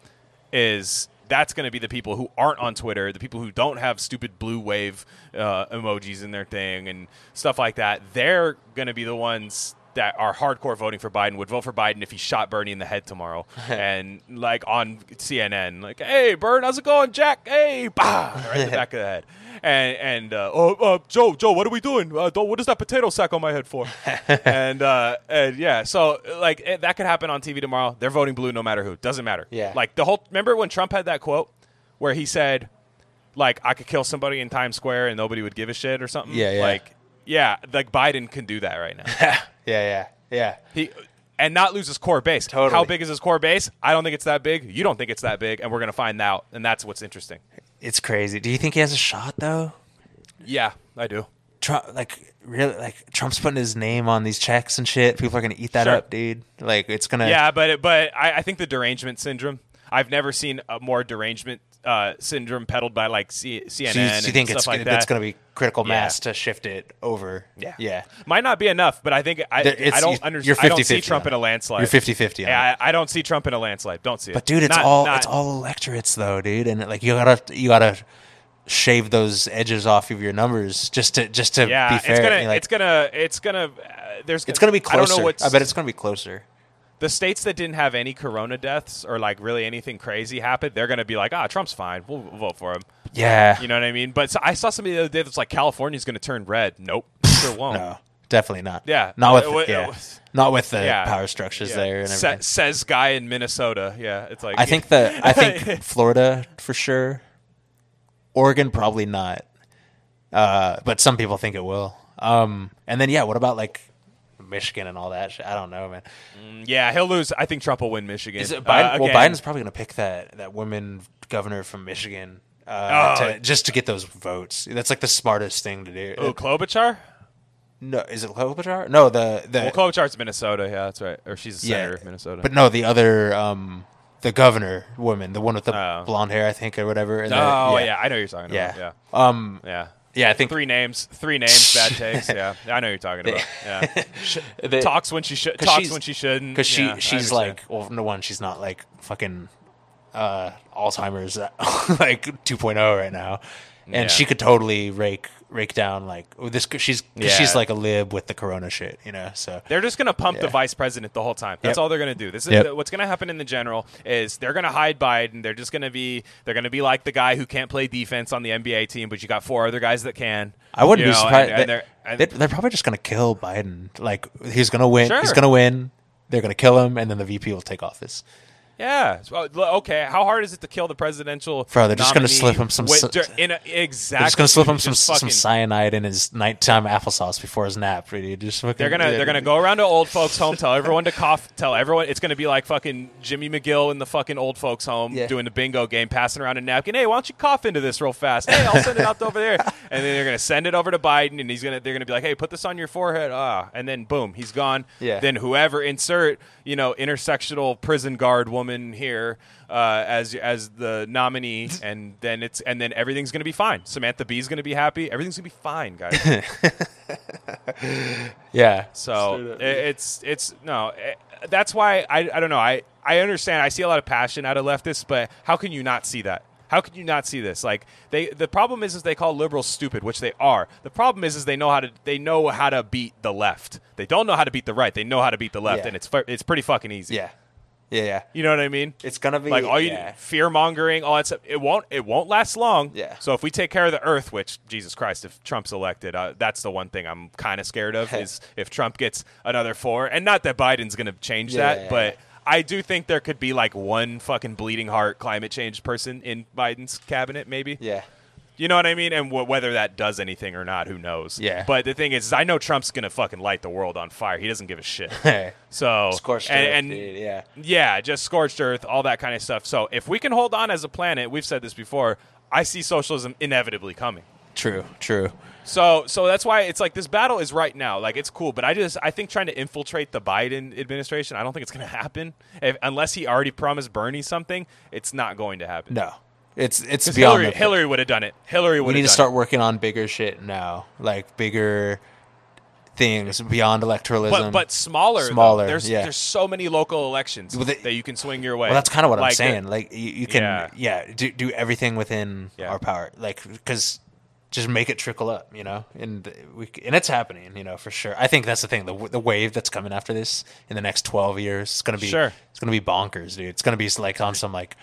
is that's going to be the people who aren't on Twitter, the people who don't have stupid blue wave uh, emojis in their thing and stuff like that. They're going to be the ones that are hardcore voting for Biden would vote for Biden if he shot Bernie in the head tomorrow and like on CNN, like, "Hey, Bern, how's it going, Jack? Hey, bah, right in the back of the head." And and uh, oh, uh, Joe, Joe, what are we doing? Uh, don't- what is that potato sack on my head for? and uh, and yeah, so like eh, that could happen on TV tomorrow. They're voting blue no matter who. Doesn't matter. Yeah. Like the whole. Remember when Trump had that quote where he said, like, I could kill somebody in Times Square and nobody would give a shit or something. Yeah, yeah. Like, yeah, like Biden can do that right now. yeah, yeah, yeah. He and not lose his core base. Totally. How big is his core base? I don't think it's that big. You don't think it's that big, and we're gonna find out. And that's what's interesting. It's crazy. Do you think he has a shot though? Yeah, I do. Trump, like really, like Trump's putting his name on these checks and shit. People are gonna eat that Sure. up, dude. Like it's gonna. Yeah, but it, but I, I think the derangement syndrome. I've never seen a more derangement uh, syndrome peddled by like C- CNN So you, so you and think stuff it's like it's gonna be critical Yeah. mass to shift it over? Yeah. yeah. Might not be enough, but I think I, it's- I don't understand. you're I don't see Trump in a landslide. You're 50-50 Yeah, I, I don't see Trump in a landslide. Don't see it. But dude, it's Not- all not- it's all electorates though, dude, and like you gotta you gotta shave those edges off of your numbers just to just to Yeah, be fair. it's gonna, like, it's gonna, it's gonna, uh, there's, it's gonna be I don't closer. know what's, I bet it's gonna be closer. The states that didn't have any corona deaths or like really anything crazy happen. They're gonna be like, ah, Trump's fine. We'll, we'll vote for him. Yeah, You know what I mean? But so I saw somebody the other day that's like, California's gonna turn red. Nope, sure won't. no, definitely not. Yeah. not with Uh, uh, yeah, uh, not with the Yeah. power structures Yeah. there and Sa- everything. says guy in Minnesota. Yeah, it's like I think the I think Florida for sure. Oregon probably not, uh, but some people think it will. Um, and then yeah, what about like Michigan and all that? Shit? I don't know, man. yeah, he'll lose. I think Trump will win Michigan. Is it Uh, well, Biden's probably going to pick that that woman governor from Michigan uh, Oh. to, just to get those votes. That's like the smartest thing to do. Oh, Klobuchar. No, is it Klobuchar? No, the the Well, Klobuchar's Minnesota. Yeah, that's right. Or she's a Yeah. senator of Minnesota. but no, the other um the governor woman, the one with the Oh. blonde hair, I think, or whatever. and the- oh yeah. I know who you're talking yeah, about. Um, Yeah, yeah. I think Three names, three names, bad takes. Yeah, I know you're talking about. Yeah, the- talks when she should, talks when she shouldn't. because she Yeah, she's like well no one she's not like fucking uh alzheimer's like 2.0 right now and Yeah. she could totally rake rake down like oh, this she's 'cause she's Yeah. like a lib with the corona shit you know so They're just going to pump the vice president the whole time. That's Yep. all they're going to do. This is Yep. what's going to happen in the general is they're going to hide Biden. They're just going to be they're going to be like the guy who can't play defense on the NBA team, but you got four other guys that can. i wouldn't be know, surprised And, and they, they're, and they're, they're probably just gonna kill biden like he's gonna win he's gonna win they're gonna kill him and then the vp will take office yeah, well, okay. How hard is it to kill the presidential? Bro, they're just gonna slip him some with- in a, exactly. they're just gonna slip him some just some cyanide in his nighttime applesauce before his nap really just fucking, They're gonna they're gonna go around to old folks' home, tell everyone to cough, tell everyone it's gonna be like fucking Jimmy McGill in the fucking old folks' home Yeah. doing the bingo game, passing around a napkin. Hey, why don't you cough into this real fast? Hey, I'll send it out over there, and then they're gonna send it over to Biden, and he's gonna they're gonna be like, hey, put this on your forehead, ah, and then boom, he's gone. Yeah. Then whoever insert you know intersectional prison guard woman here uh, as as the nominee, and then it's and then everything's gonna be fine. Samantha Bee's gonna be happy. Everything's gonna be fine, guys. yeah So i- it's it's no. eh, That's why I I don't know. I I understand. I see a lot of passion out of leftists, but how can you not see that? How can you not see this? Like they the problem is is they call liberals stupid, which they are. The problem is is they know how to they know how to beat the left. They don't know how to beat the right. They know how to beat the left, Yeah. and it's it's pretty fucking easy. yeah yeah yeah You know what I mean? it's gonna be like all you yeah. fear mongering, all that stuff. It won't. It won't last long. Yeah. So if we take care of the Earth, which Jesus Christ, if Trump's elected, uh, that's the one thing I'm kind of scared of is if Trump gets another four, and not that Biden's going to change Yeah, that, yeah, but. I do think there could be like one fucking bleeding heart climate change person in Biden's cabinet, maybe. yeah You know what I mean? And wh- whether that does anything or not, who knows? Yeah. But the thing is, is I know Trump's gonna fucking light the world on fire. He doesn't give a shit. So scorched and, earth, and yeah yeah, just scorched earth, all that kind of stuff. So if we can hold on as a planet, we've said this before. I see socialism inevitably coming. True, true. So so that's why it's like this battle is right now. Like it's cool, but I just I think trying to infiltrate the Biden administration, I don't think it's going to happen. If, unless he already promised Bernie something, it's not going to happen. No, it's it's beyond Hillary, the- Hillary would have done it. Hillary would We need to start working on bigger shit now, like bigger things beyond electoralism. But but smaller. though. Smaller, There's yeah. there's so many local elections Well, they- that you can swing your way. well, that's kind of what I'm Like, uh, saying. Like you, you can, Yeah. yeah, do do everything within Yeah. our power, like because just make it trickle up, you know, and we and it's happening, you know, for sure. I think that's the thing. The the wave that's coming after this in the next 12 years is gonna be Sure. It's gonna be bonkers, dude. It's gonna be like on some like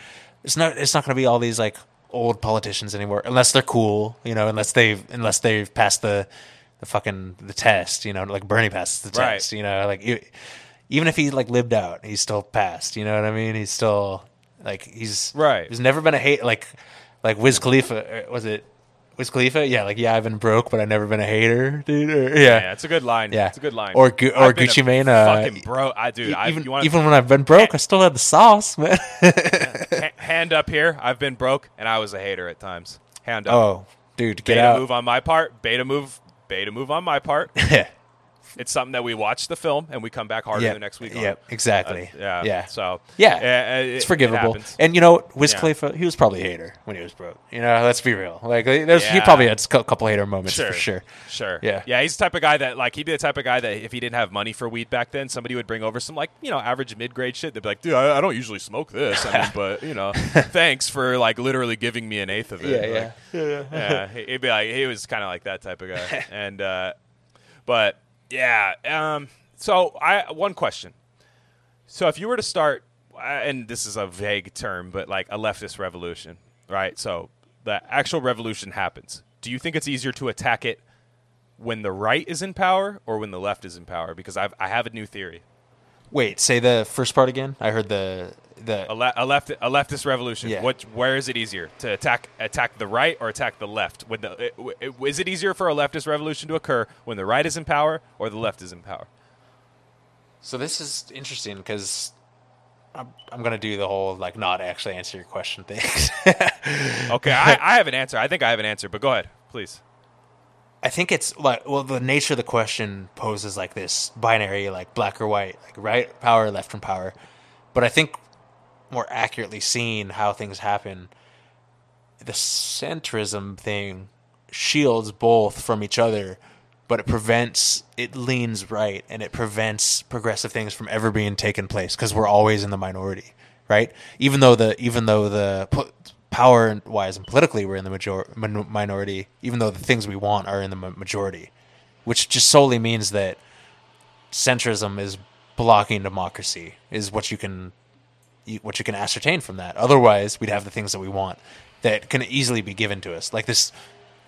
it's not it's not gonna be all these like old politicians anymore unless they're cool, you know, unless they've unless they've passed the the fucking the test, you know, like Bernie passes the Right. test, you know, like even if he like lived out, he's still passed. You know what I mean? He's still like he's Right. He's never been a hate like like Wiz Khalifa. uh, Was it Wiz Khalifa? Yeah, like yeah, I've been broke, but I've never been a hater, dude. Or, yeah. Yeah, it's a good line. Yeah. it's a good line. Or Gu- or Gucci Mane, uh, fucking bro. I do. I, even you want even when I've been broke, I still had the sauce, man. ha- hand up here. I've been broke, and I was a hater at times. Hand up. oh, dude, get beta out. move on my part. Beta move. Beta move on my part. yeah, It's something that we watch the film and we come back harder Yep. the next week. on. Yep, exactly. Uh, yeah. Yeah. So Yeah. it- it's forgivable. happens. and you know? Wiz Yeah. Khalifa, he was probably a hater when he was broke. You know, let's be real. Like, there's, he probably had a couple hater moments Sure, for sure. Sure. Yeah. Yeah. He's the type of guy that like he'd be the type of guy that if he didn't have money for weed back then, somebody would bring over some like you know average mid grade shit. They'd be like, dude, I, I don't usually smoke this. I mean, but you know, thanks for like literally giving me an eighth of it. Yeah, Like, yeah. yeah, he- he'd be like, he was kind of like that type of guy. and, uh, but yeah. Um, so I, one question. So if you were to start, uh, and this is a vague term, but like a leftist revolution, right? So the actual revolution happens. Do you think it's easier to attack it when the right is in power or when the left is in power? Because I've, I have a new theory. Wait, say the first part again. I heard the the A, le- a left a leftist revolution. Yeah. What where is it easier to attack attack the right or attack the left? When the it, it, is it easier for a leftist revolution to occur when the right is in power or the left is in power? So this is interesting because I'm, I'm gonna do the whole like not actually answer your question thing. Okay, I, I have an answer. I think I have an answer, but go ahead, please. I think it's like well, the nature of the question poses like this binary, like black or white, like right power, left from power. But I think more accurately seeing how things happen, the centrism thing shields both from each other, but it prevents it leans right and it prevents progressive things from ever being taken place because we're always in the minority, right? Even though the even though the po- power wise and politically we're in the major- min- minority, even though the things we want are in the ma- majority, which just solely means that centrism is blocking democracy is what you can you- what you can ascertain from that. Otherwise, we'd have the things that we want that can easily be given to us, like this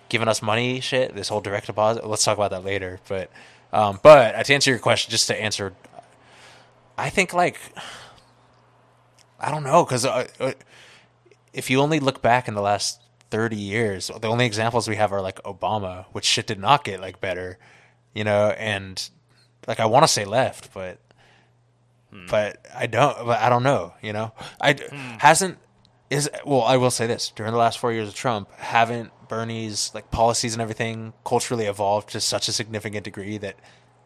giving us money shit. This whole direct deposit. Let's talk about that later. But um, but to answer your question, just to answer, I think like I don't know because uh, uh, if you only look back in the last thirty years, the only examples we have are like Obama, which shit did not get like better, you know, and like I want to say left, but but I don't. But I don't know. You know, I hmm. hasn't is well. I will say this: during the last four years of Trump, haven't Bernie's like policies and everything culturally evolved to such a significant degree that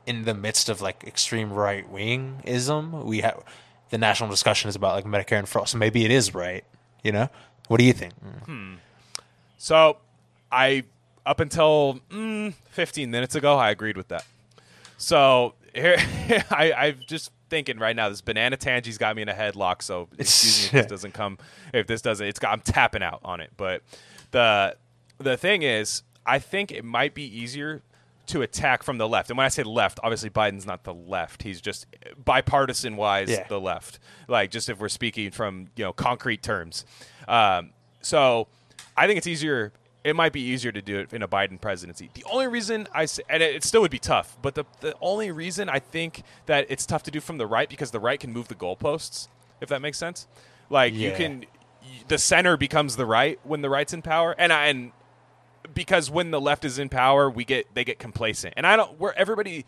in the midst of like extreme right wingism, we have the national discussion is about like Medicare for All. So maybe it is right. You know, what do you think? Mm. Hmm. So, I up until mm, 15 minutes ago, I agreed with that. So here, I, I'm just thinking right now. This banana tangy's got me in a headlock. So excuse me if this doesn't come. If this doesn't, it's got. I'm tapping out on it. But the the thing is, I think it might be easier to attack from the left. And when I say left, obviously Biden's not the left. He's just bipartisan wise Yeah. the left. Like just if we're speaking from you know concrete terms. Um, so I think it's easier. It might be easier to do it in a Biden presidency. The only reason I say, and it, it still would be tough, but the the only reason I think that it's tough to do from the right because the right can move the goalposts, if that makes sense. Like you can, the center becomes the right when the right's in power, and I and because when the left is in power, we get they get complacent, and I don't. Where everybody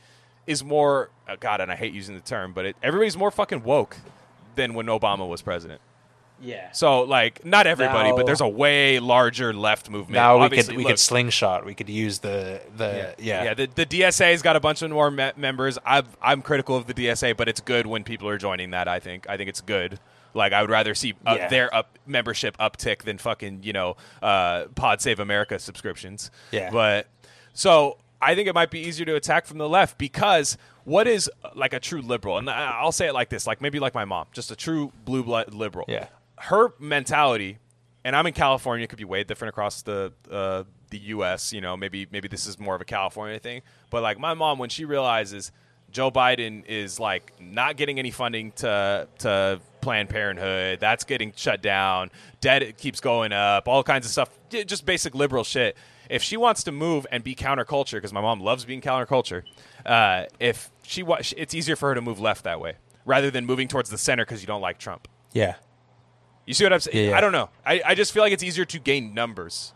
is more uh, God, and I hate using the term, but it, everybody's more fucking woke than when Obama was president. Yeah. So like not everybody, Now- but there's a way larger left movement. Now we could we look, could slingshot. We could use the the yeah yeah. The, the DSA's got a bunch of more me- members. I've, I'm critical of the DSA, but it's good when people are joining that. I think I think it's good. Like I would rather see uh, Yeah. their up membership uptick than fucking you know uh, Pod Save America subscriptions. Yeah. But so I think it might be easier to attack from the left because what is like a true liberal, and I- I'll say it like this, like maybe like my mom, just a true blue blood liberal. Yeah. Her mentality, and I'm in California, it could be way different across the uh, the U.S. You know, maybe maybe this is more of a California thing, but like my mom, when she realizes Joe Biden is like not getting any funding to to Planned Parenthood, that's getting shut down, debt keeps going up, all kinds of stuff, just basic liberal shit. If she wants to move and be counterculture, because my mom loves being counterculture, uh, if she wa- it's easier for her to move left that way rather than moving towards the center because you don't like Trump. yeah. You see what I'm saying? Yeah, yeah. I don't know. I, I just feel like it's easier to gain numbers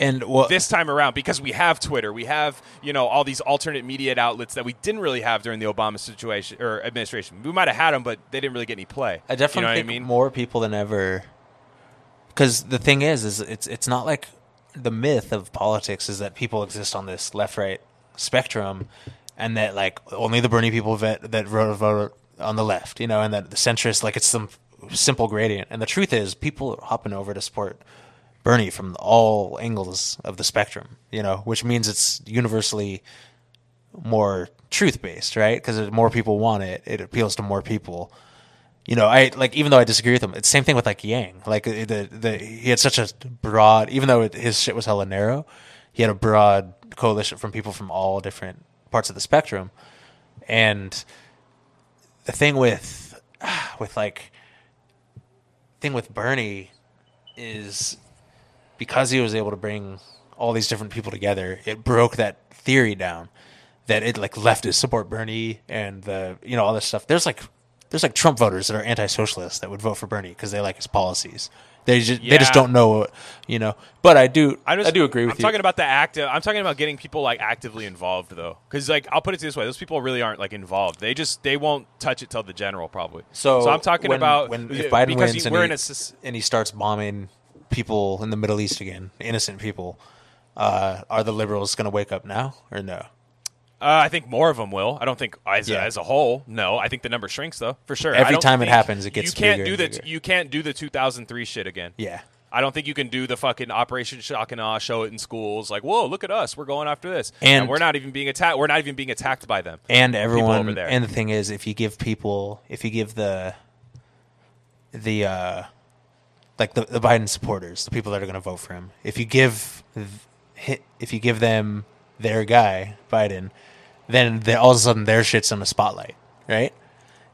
And well, this time around because we have Twitter, we have you know all these alternate media outlets that we didn't really have during the Obama situation or administration. We might have had them, but they didn't really get any play. I definitely you know what think I mean. more people than ever. Because the thing is, is it's it's not like the myth of politics is that people exist on this left right spectrum, and that like only the Bernie people vet, that vote vote on the left, you know, and that the centrists like it's some simple gradient. And the truth is, people are hopping over to support Bernie from all angles of the spectrum, you know, which means it's universally more truth based, right? Because more people want it, it appeals to more people. You know, I like even though I disagree with him, it's the same thing with like Yang. Like the the he had such a broad, even though it, his shit was hella narrow, he had a broad coalition from people from all different parts of the spectrum. And the thing with with like thing with Bernie is because he was able to bring all these different people together, it broke that theory down that it like leftists support Bernie and the you know all this stuff. There's like there's like Trump voters that are anti-socialist that would vote for Bernie because they like his policies. They just they just don't know, you know. But I do I'm just, I do agree with I'm you. talking about the active. I'm talking about getting people like actively involved though, because like I'll put it this way: those people really aren't like involved. They just they won't touch it till the general probably. so, I'm talking when- about when uh, if Biden because wins and, we're he, in a and he starts bombing people in the Middle East again, innocent people. Uh, are the liberals going to wake up now or no? Uh, I think more of them will. I don't think as, Yeah. a, as a whole. No, I think the number shrinks though for sure. Every time it happens, it gets you can't do the you can't do the 2003 shit again. Yeah. I don't think you can do the fucking Operation Shock and Awe, show it in schools, like, whoa, look at us, we're going after this, And- we're not even being attacked. We're not even being attacked by them. and everyone over there. and the thing is if you give people if you give the the uh like the, the biden supporters the people that are going to vote for him if you give if you give them their guy biden then they, all of a sudden their shit's in the spotlight right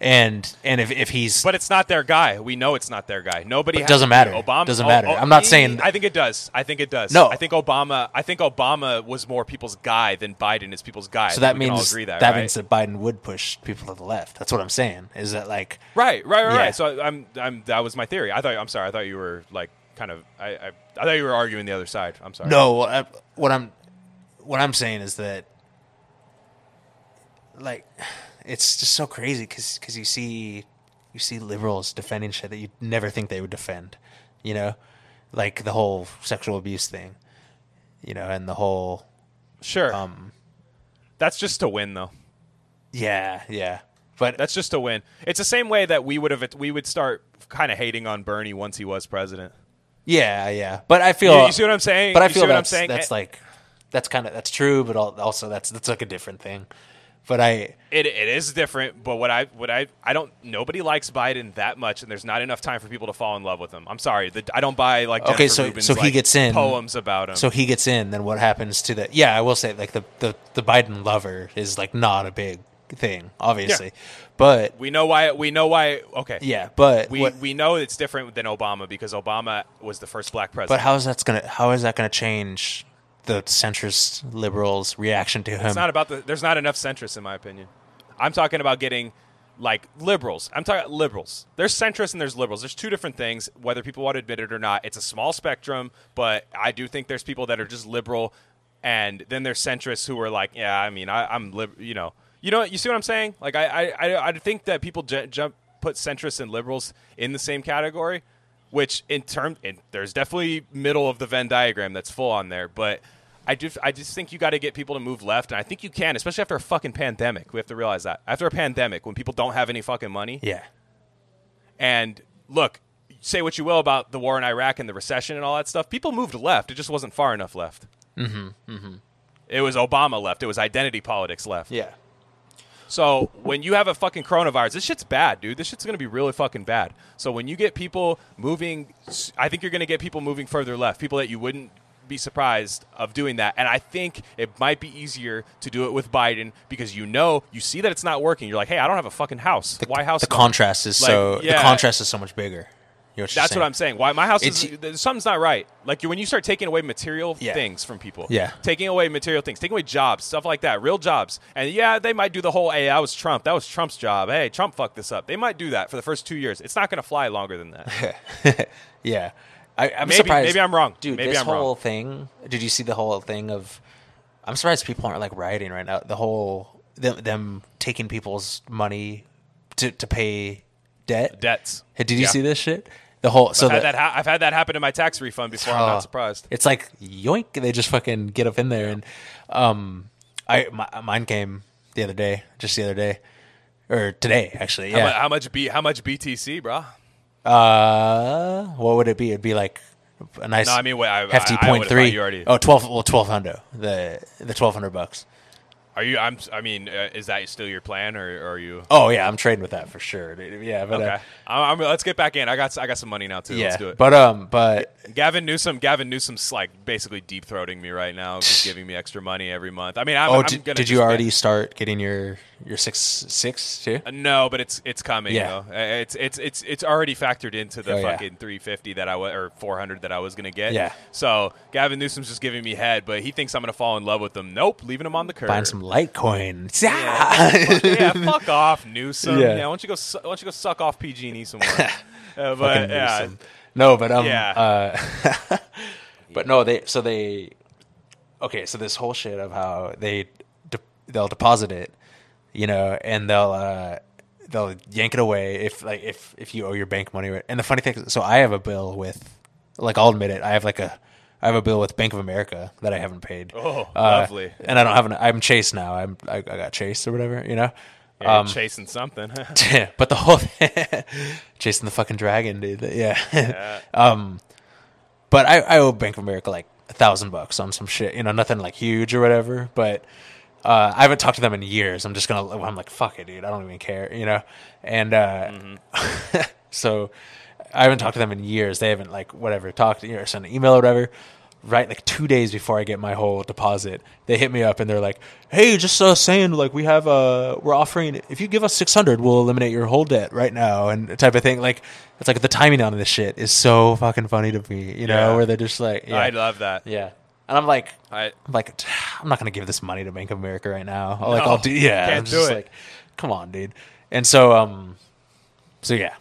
and and if, if he's But it's not their guy. We know it's not their guy. Nobody. Has- doesn't matter. Obama Doesn't matter. oh, I'm not saying- I think it does. I think it does. No. I think Obama. I think Obama was more people's guy than Biden is people's guy. So that means agree that, that right? means that biden would push people to the left that's what i'm saying is that like Right, right, right, Yeah. right. So I'm, I'm. That was my theory. I thought. I'm sorry. I thought you were like kind of. I, I, I thought you were arguing the other side. I'm sorry. No, I- what I'm what I'm saying is that like it's just so crazy because cause you see you see liberals defending shit that you'd never think they would defend, you know, like the whole sexual abuse thing, you know, and the whole Sure. um That's just to win, though. yeah yeah, but That's just to win. It's the same way that we would have. We would start kind of hating on Bernie once he was president. yeah yeah, but I feel You, you see what I'm saying? but I You see feel what I'm that's saying? that's Eh, like that's kind of that's true, but also that's that's like a different thing. But I It, it is different, but what I what I I don't nobody likes Biden that much, and there's not enough time for people to fall in love with him. I'm sorry, the, I don't buy like Okay, Jennifer so- Rubin's, so he like, gets in. poems about him. So he gets in, then what happens to the? Yeah, I will say like the the, the Biden lover is like not a big thing, obviously, but we know why we know why. Okay, yeah, but we what- we know it's different than Obama because Obama was the first black president. but how is that gonna how is that gonna change the centrist liberals' reaction to him? it's not about the. There's not enough centrists, in my opinion. I'm talking about getting like liberals. I'm talking liberals. There's centrists and there's liberals. There's two different things, whether people want to admit it or not. It's a small spectrum, but I do think there's people that are just liberal, and then there's centrists who are like, yeah, I mean, I, I'm lib, you know, you know, you see what I'm saying? Like, I, I, I, I think that people j- jump put centrists and liberals in the same category, which in term, in, there's definitely middle of the Venn diagram that's full on there, but. I just, I just think you got to get people to move left, and I think you can, especially after a fucking pandemic. We have to realize that after a pandemic, when people don't have any fucking money, yeah, and look, say what you will about the war in Iraq and the recession and all that stuff. People moved left. It just wasn't far enough left. Mm-hmm. Mm-hmm. It was Obama left. It was identity politics left. yeah, So when you have a fucking coronavirus, this shit's bad, dude. This shit's gonna be really fucking bad. So when you get people moving, I think you're gonna get people moving further left. People that you wouldn't be surprised of doing that. And I think it might be easier to do it with Biden because you know, you see that it's not working. You're like, hey, I don't have a fucking house. The, Why house? the contrast is Like, so yeah. the contrast is so much bigger. You know what That's saying? what I'm saying. Why my house is It's- th- something's not right. Like when you start taking away material Yeah. things from people, Yeah. taking away material things, taking away jobs, stuff like that, real jobs. And yeah, they might do the whole, "Hey, that was Trump. That was Trump's job. Hey, Trump fucked this up." They might do that for the first two years. It's not going to fly longer than that. yeah. I, I'm Maybe- surprised. maybe I'm wrong. dude. Maybe this I'm wrong. whole thing. Did you see the whole thing of? I'm surprised people aren't like rioting right now. The whole them, them taking people's money to to pay debt. Debts. Did you Yeah. see this shit? The whole so I've had, that ha- I've had that happen in my tax refund before. I'm Oh, not surprised. It's like yoink, they just fucking get up in there, and um, I my, mine came the other day, just the other day, or today actually. How, Yeah. mu- how much B? How much BTC, bro? Uh, what would it be? It'd be like a nice. No, I mean, wait, I- hefty I- I three. thought you already- Oh, 12, Well, twelve hundred. The the twelve hundred bucks. Are you? I'm. I mean, uh, is that still your plan, or, or are you? Oh yeah, I'm trading with that for sure. Yeah, but Okay. uh, I'm, I'm- let's get back in. I got. I got some money now too. yeah, Let's do it. but um, but Gavin Newsom, Gavin Newsom's like basically deep throating me right now, just giving me extra money every month. I mean, I'm, oh, I'm did, gonna did you just get- already start getting your your six six too? Uh, No, but it's it's coming. Yeah. though. Uh, It's it's it's it's already factored into the Oh, yeah. fucking 350 that I was or 400 that I was gonna get. Yeah. So Gavin Newsom's just giving me head, but he thinks I'm gonna fall in love with him. Nope, leaving him on the curb. Buying some Litecoin. Yeah, fuck, yeah, fuck off, Newsom. Yeah. Yeah. why don't you go? su- Why don't you go suck off PG&E somewhere? uh, but yeah. No, but um, Yeah. uh, but no, they so they okay. So this whole shit of how they de- they'll deposit it, you know, and they'll uh, they'll yank it away if like if if you owe your bank money. And the funny thing, is, so I have a bill with, like, I'll admit it, I have like a I have a bill with Bank of America that I haven't paid. Oh, Uh, lovely. And I don't have an. I'm Chase now. I'm. I, I got Chase or whatever. You know. Yeah, Um, chasing something. but the whole chasing the fucking dragon, dude. Yeah. Yeah. um, but I, I owe Bank of America like a thousand bucks on some shit. You know, nothing like huge or whatever. But uh, I haven't talked to them in years. I'm just gonna. I'm like, fuck it, dude. I don't even care. You know. And uh, Mm-hmm. so I haven't talked to them in years. They haven't like whatever talked you know, or sent an email or whatever. Right, like two days before I get my whole deposit, they hit me up and they're like, "Hey, just uh, saying, like we have uh, we're offering if you give us six hundred, we'll eliminate your whole debt right now," and type of thing. Like it's like the timing on this shit is so fucking funny to me, you know, Yeah. where they're just like, yeah, I love that. yeah, and I'm like, I I'm like, I'm not gonna give this money to Bank of America right now. Like I'll do, yeah, can't I'm do it. like, come on, dude. And so, um, so yeah,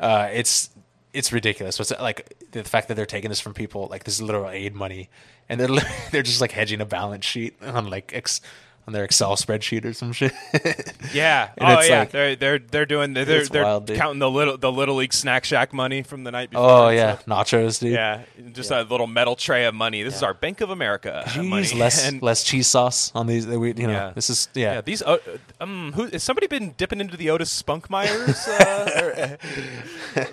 uh, it's it's ridiculous. What's like the fact that they're taking this from people like this is literal aid money, and they're they're just like hedging a balance sheet on like ex on their Excel spreadsheet or some shit. Yeah. Oh yeah. like- they're they're they're doing they're they're, wild, counting the little the little league snack shack money from the night before. oh yeah, stuff. nachos, dude. Yeah, just a little metal tray of money. This is our Bank of America Could you money. use less And- less cheese sauce on these? We, you know, Yeah. this is yeah, yeah. these. Uh, um, who has somebody been dipping into the Otis Spunkmeyers? Uh,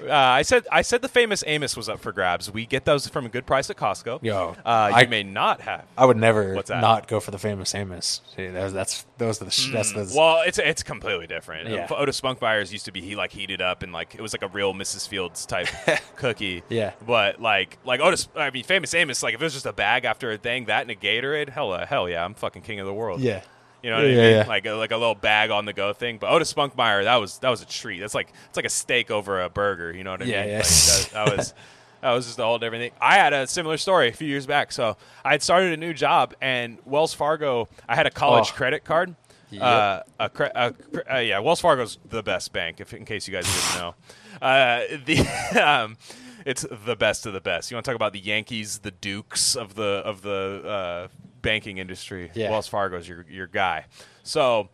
uh, I said I said the famous Amos was up for grabs. We get those from a good price at Costco. Yo, uh, you I- may not have. I would never What's that? not go for the famous Amos. See, that's that's those are the sh- that's the Mm, Well, it's it's completely different. Yeah. Otis Spunkmeyers used to be he like heated up and like it was like a real Mrs. Fields type cookie. Yeah. But like like Otis, I mean, famous Amos. Like if it was just a bag after a thing, that and a Gatorade, hell, uh, hell yeah, I'm fucking king of the world. yeah. You know what Yeah, I mean? yeah. Like a, like a little bag on the go thing. But Otis Spunkmeyer, that was that was a treat. That's like it's like a steak over a burger. You know what I Yeah, mean? yeah. Like, that, that was that was just a whole different thing. I had a similar story a few years back. So I had started a new job, and Wells Fargo. I had a college Oh. credit card. Yep. Uh, a cre- a cre- uh, yeah, Wells Fargo's the best bank. If in case you guys didn't know, uh, the um, it's the best of the best. You want to talk about the Yankees, the Dukes of the of the uh, banking industry. Yeah. Wells Fargo's your your guy. So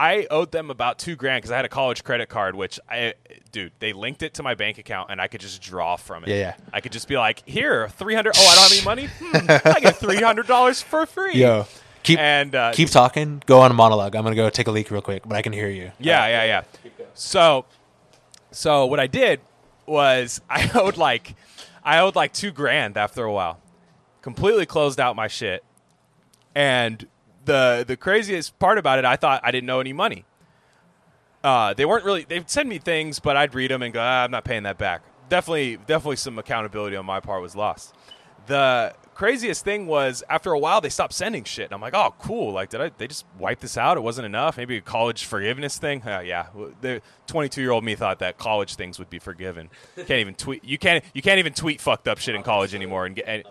I owed them about two grand because I had a college credit card, which I, dude, they linked it to my bank account and I could just draw from it. Yeah, yeah. I could just be like, here, three hundred. Oh, I don't have any money. Hmm, I get three hundred dollars for free. Yo, keep and uh, keep talking. Go on a monologue. I'm gonna go take a leak real quick, but I can hear you. Yeah, yeah, yeah. So, so what I did was I owed like, I owed like two grand after a while. Completely closed out my shit, and the the craziest part about it, I thought I didn't know any money. Uh, they weren't really. They'd send me things, but I'd read them and go, ah, "I'm not paying that back." Definitely, definitely, some accountability on my part was lost. The craziest thing was after a while they stopped sending shit, and I'm like, "Oh, cool! Like, did I? They just wipe this out? It wasn't enough? Maybe a college forgiveness thing? Uh, yeah, the 22 year old me thought that college things would be forgiven. Can't even tweet. You can't. You can't even tweet fucked up shit in college anymore and get. And,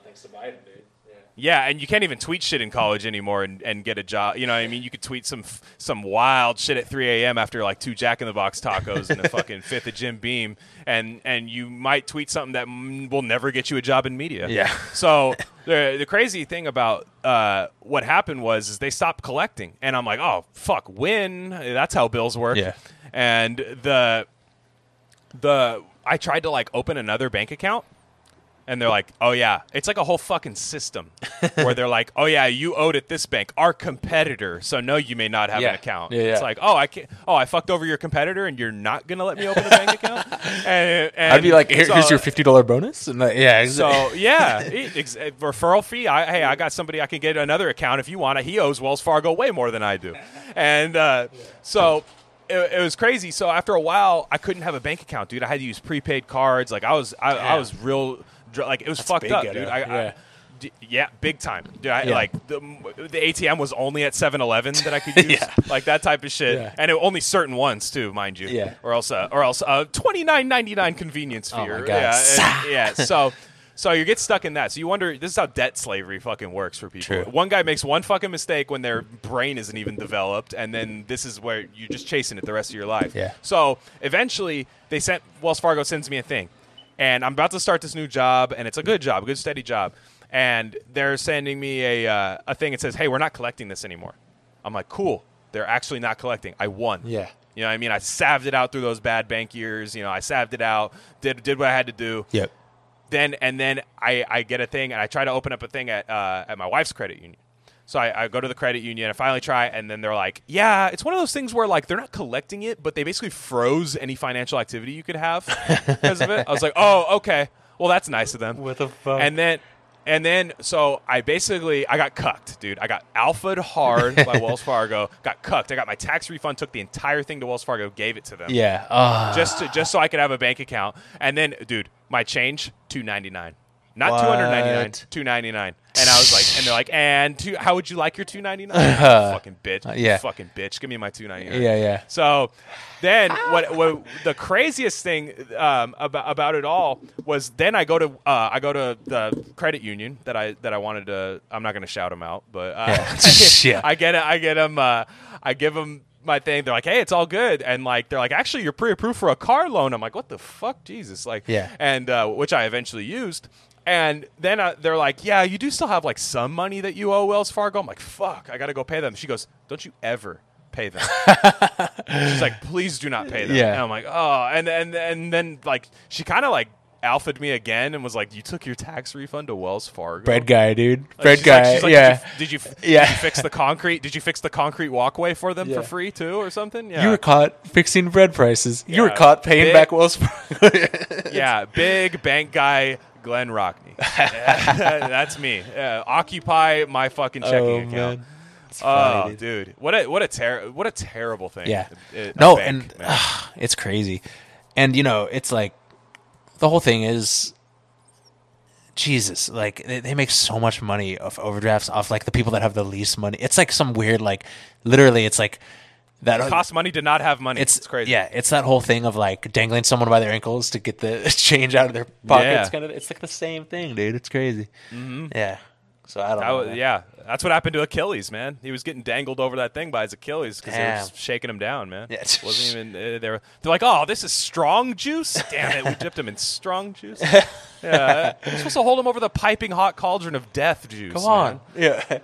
yeah, and you can't even tweet shit in college anymore and, and get a job. You know what I mean? You could tweet some some wild shit at 3 a.m. after like two Jack in the Box tacos and a fucking fifth of Jim Beam, and and you might tweet something that will never get you a job in media. Yeah. So the the crazy thing about uh, what happened was is they stopped collecting, and I'm like, oh fuck, when? That's how bills work. Yeah. And the the I tried to like open another bank account and they're like, "Oh yeah, it's like a whole fucking system where they're like, "Oh yeah, you owed at this bank, our competitor, so no, you may not have Yeah. an account." Yeah, It's like, "Oh, I can't. Oh, I fucked over your competitor, and you're not gonna let me open a bank account." And, and I'd be like, Here, so- here's your fifty dollar bonus, and like, yeah, so yeah, ex- uh, referral fee. I, hey, I got somebody I can get another account if you want it. He owes Wells Fargo way more than I do, and uh, so it, it was crazy. So after a while, I couldn't have a bank account, dude. I had to use prepaid cards. Like I was, I, I was real, like it was That's fucked up, dude. I, Yeah. I, d- yeah, big time. Dude, I, Yeah. Like the, the ATM was only at 7-Eleven that I could use, Yeah. like that type of shit, Yeah. and it, only certain ones too, mind you. Yeah. Or else, uh, or else, uh, twenty nine ninety nine convenience fee. Oh my God. Yeah, and- yeah. So, so you get stuck in that. So you wonder. This is how debt slavery fucking works for people. True. One guy makes one fucking mistake when their brain isn't even developed, and then this is where you're just chasing it the rest of your life. Yeah. So eventually, they sent Wells Fargo sends me a thing, and I'm about to start this new job, and it's a good job, a good steady job, and they're sending me a uh, a thing. that says, "Hey, we're not collecting this anymore." I'm like, "Cool." They're actually not collecting. I won. Yeah. You know what I mean? I salved it out through those bad bank years. You know, I salved it out, did did what I had to do. Yep. then and then I, I get a thing and I try to open up a thing at uh, at my wife's credit union. So I, I go to the credit union. I finally try, and then they're like, "Yeah, it's one of those things where like they're not collecting it, but they basically froze any financial activity you could have because of it." I was like, "Oh, okay. Well, that's nice of them." What the fuck? And then and then so I basically I got cucked, dude. I got alphaed hard by Wells Fargo. Got cucked. I got my tax refund. Took the entire thing to Wells Fargo. Gave it to them. yeah. Uh, Just to, just so I could have a bank account. And then, dude, my change two ninety nine. Not two hundred ninety nine, two ninety nine. And I was like, and they're like, and two, how would you like your two ninety nine? fucking bitch, Uh, yeah. fucking bitch, give me my two ninety nine. yeah, yeah. So then, what, what the craziest thing um, about about it all was then I go to uh, I go to the credit union that I that I wanted to. I'm not going to shout them out, but uh, Yeah. I get it. I get them. Uh, I give them my thing. They're like, "Hey, it's all good," and like they're like, "Actually, you're pre-approved for a car loan." I'm like, "What the fuck, Jesus!" Like, Yeah. and uh, which I eventually used. And then uh, they're like, "Yeah, you do still have like some money that you owe Wells Fargo." I'm like, "Fuck, I got to go pay them." She goes, "Don't you ever pay them?" She's like, "Please do not pay them." Yeah. And I'm like, "Oh," and and and then like she kind of like alphaed me again and was like, "You took your tax refund to Wells Fargo." Bread guy, dude. Like, Bread she's guy. like- she's like, yeah. Did you, did you Yeah. Did you fix the concrete? Did you fix the concrete walkway for them Yeah. for free too, or something? Yeah. You were caught fixing bread prices. You were caught paying Big- back Wells Fargo. yeah, big bank guy, Glenn Rockney. That's me. Yeah, occupy my fucking checking oh, account. man. It's Oh, funny, dude. dude, what a what a ter- what a terrible thing. Yeah. A- a no, bank, and man. it's crazy. And you know, it's like the whole thing is Jesus, like they, they make so much money off overdrafts off like the people that have the least money. It's like some weird like literally it's like that it costs money to not have money. it's, It's, crazy. Yeah, it's that whole thing of like dangling someone by their ankles to get the change out of their pocket. Yeah. Kind of, it's like the same thing, dude. It's crazy. Mm-hmm. Yeah. So I don't That know. was, man. yeah, that's what happened to Achilles, man. He was getting dangled over that thing by his Achilles because they were shaking him down, man. Yeah. wasn't even. Uh, they were. They're like, oh, this is strong juice. Damn it, we dipped him in strong juice. yeah, we're supposed to hold him over the piping hot cauldron of death juice. Come man. on. Yeah.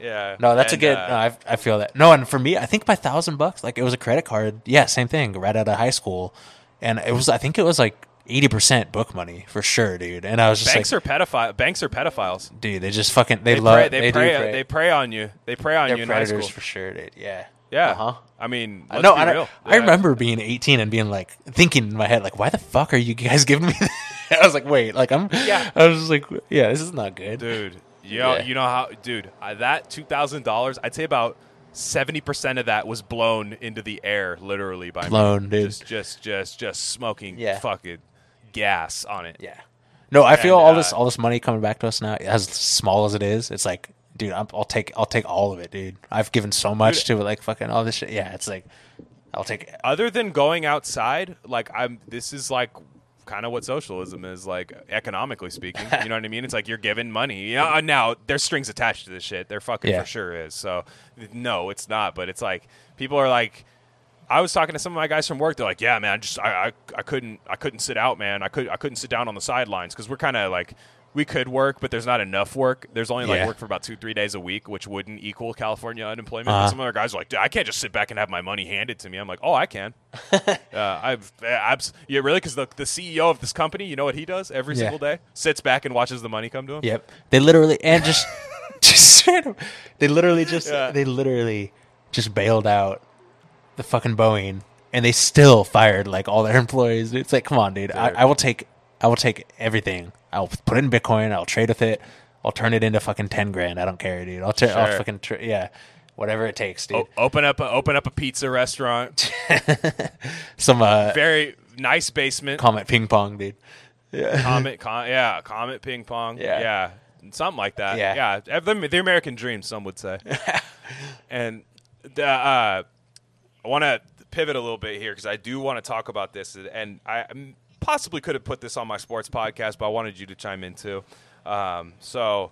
Yeah. No, that's And, a good. uh, no, I, I feel that. No, and for me, I think my thousand bucks, like it was a credit card. Yeah, same thing. Right out of high school, and it was. I think it was like eighty percent book money for sure, dude. And I was just banks like, are pedophile. Banks are pedophiles. dude, they just fucking they, They love. prey. They, they prey. do prey. They prey on you. They prey on They're you in high school. for sure, dude. Yeah. Yeah. Uh-huh. I mean, I let's know. be I, real. I remember being 18 and being like thinking in my head, like, why the fuck are you guys giving me? That? I was like, wait, like I'm. Yeah. I was just like, yeah, this is not good. dude. You know, Yeah. you know how, dude. Uh, that two thousand dollars, I'd say about seventy percent of that was blown into the air, literally by me. Blown, dude. Just, just, just, just smoking Yeah. fucking gas on it. Yeah. No, I feel all uh, this all this money coming back to us now, as small as it is. It's like, dude, I'm, I'll take I'll take all of it, dude. I've given so much to it, like fucking all this shit. Yeah, it's like, I'll take. Other than going outside, like I'm. This is like kind of what socialism is like economically speaking. you know what I mean? It's like you're given money. Yeah. uh, Now there's strings attached to this shit. There fucking Yeah. for sure is. So no, it's not. But it's like people are like. I was talking to some of my guys from work. They're like, "Yeah, man, I just I, I, I couldn't I couldn't sit out, man. I could I couldn't sit down on the sidelines because we're kind of like we could work, but there's not enough work. There's only like Yeah. work for about two three days a week, which wouldn't equal California unemployment. Uh-huh. Some other guys are like, Dude, I can't just sit back and have my money handed to me. I'm like, oh, I can. uh, I've abs- yeah, really, because the the CEO of this company, you know what he does every Yeah. single day? Sits back and watches the money come to him. Yep. They literally and just just they literally just Yeah. they literally just bailed out the fucking Boeing, and they still fired like all their employees. It's like, come on, dude. I, Dude. I will take I will take everything. I'll put it in Bitcoin. I'll trade with it. I'll turn it into fucking ten grand. I don't care, dude. I'll, tra- I'll fucking tra- yeah, whatever it takes, dude. O- open up a, open up a pizza restaurant. Some uh, Very nice basement. Comet ping pong, dude. Comet, con- yeah, Comet ping pong, Yeah. yeah, something like that. Yeah. yeah, the, the American dream, some would say. and the, uh, I want to pivot a little bit here because I do want to talk about this, and I um, possibly could have put this on my sports podcast, but I wanted you to chime in too. Um, so,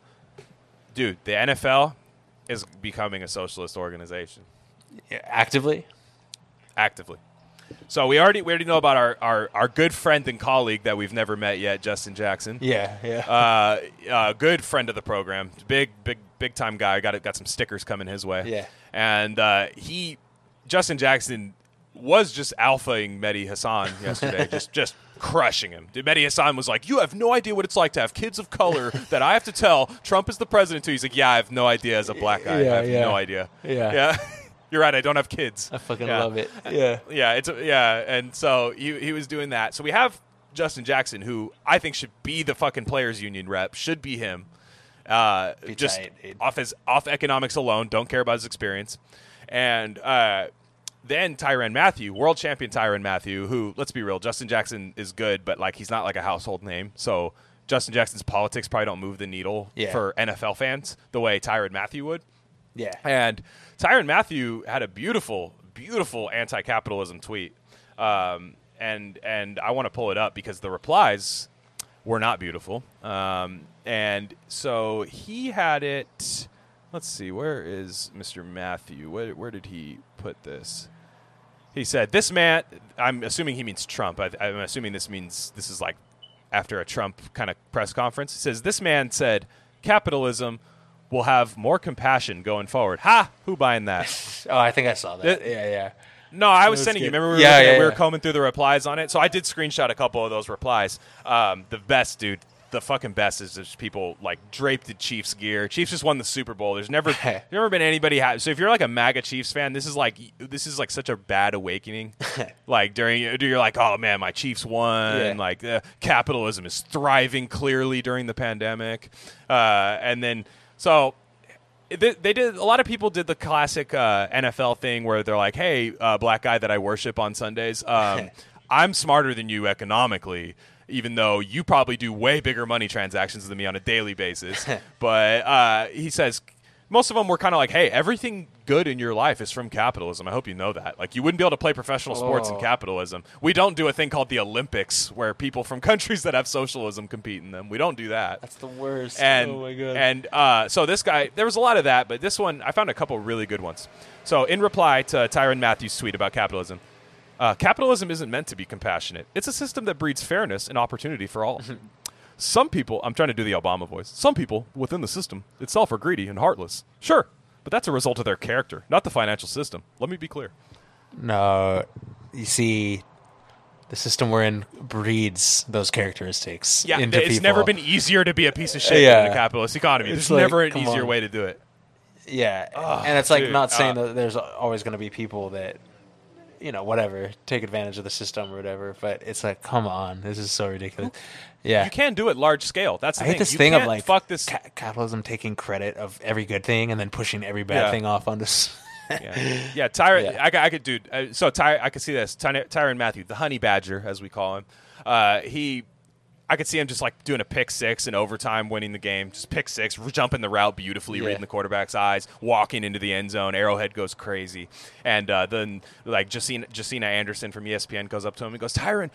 dude, the NFL is becoming a socialist organization Yeah, actively. actively. So we already we already know about our, our, our good friend and colleague that we've never met yet, Justin Jackson. Yeah, yeah. Uh, uh, good friend of the program, big big big time guy. Got got some stickers coming his way. Yeah. and uh, he Justin Jackson was just alphaing Mehdi Hasan yesterday, just just crushing him. Mehdi Hasan was like, "You have no idea what it's like to have kids of color that I have to tell Trump is the president to." He's like, "Yeah, I have no idea as a black guy. Yeah, I have yeah. no idea." Yeah. yeah. You're right. I don't have kids. I fucking Yeah. love it. Yeah. Yeah, it's a, yeah, and so he he was doing that. So we have Justin Jackson, who I think should be the fucking players union rep. Should be him. Uh, Be just tight, off his off economics alone. Don't care about his experience. And uh, then Tyrann Mathieu, world champion Tyrann Mathieu, who let's be real, Justin Jackson is good, but like he's not like a household name. So Justin Jackson's politics probably don't move the needle Yeah. for NFL fans the way Tyrann Mathieu would. Yeah. And Tyrann Mathieu had a beautiful, beautiful anti-capitalism tweet, um, and and I want to pull it up because the replies were not beautiful. Um, and so he had it. Let's see, where is Mr. Mathieu? Where, where did he put this? He said, "This man." I'm assuming he means Trump. I, I'm assuming this means this is like after a Trump kind of press conference. He says, "This man said capitalism will have more compassion going forward." Ha! Who buying that? Oh, I think I saw that. Th- yeah, yeah. No, I was That's sending you. Remember we were, Yeah, looking yeah, we were yeah. combing through the replies on it. So I did screenshot a couple of those replies. Um, the best, dude. The fucking best is just people like draped in Chiefs gear. Chiefs just won the Super Bowl. There's never, there's never been anybody. Ha- so if you're like a MAGA Chiefs fan, this is like this is like such a bad awakening. like during you're like, oh man, my Chiefs won. Yeah. Like uh, capitalism is thriving clearly during the pandemic, uh, and then so they, they did a lot of people did the classic uh, NFL thing where they're like, "Hey, uh, black guy that I worship on Sundays, um, I'm smarter than you economically." Even though you probably do way bigger money transactions than me on a daily basis, but uh, he says most of them were kind of like, "Hey, everything good in your life is from capitalism." I hope you know that. Like, you wouldn't be able to play professional sports in Oh. capitalism. We don't do a thing called the Olympics where people from countries that have socialism compete in them. We don't do that That's the worst. and oh my god. and uh, so this guy, there was a lot of that, but this one I found a couple really good ones. So in reply to Tyrann Mathieu's tweet about capitalism, uh, capitalism isn't meant to be compassionate. It's a system that breeds fairness and opportunity for all. Some people, I'm trying to do the Obama voice. Some people within the system itself are greedy and heartless. Sure, but that's a result of their character, not the financial system. Let me be clear. no, you see, the system we're in breeds those characteristics. Yeah, it's people. never been easier to be a piece of shit Yeah. in a capitalist economy. It's There's like, never an easier on. way to do it. Yeah, Oh, and it's like dude, not saying uh, that there's always going to be people that, you know, whatever, take advantage of the system or whatever. But it's like, come on, this is so ridiculous. Yeah, You can do it large scale. That's the I hate thing. this You thing of like fuck this. ca- capitalism taking credit of every good thing and then pushing every bad Yeah. thing off onto. Yeah, yeah Tyrann. Yeah. I, could- I could, dude. Uh, so Ty, I could see this. Ty, Tyrann Mathieu, the honey badger, as we call him. Uh, he, I could see him just like doing a pick six in overtime, winning the game. Just pick six, jumping the route beautifully, Yeah. reading the quarterback's eyes, walking into the end zone. Arrowhead goes crazy, and uh, then like Josina, Josina Anderson from ESPN goes up to him and goes, Tyrann.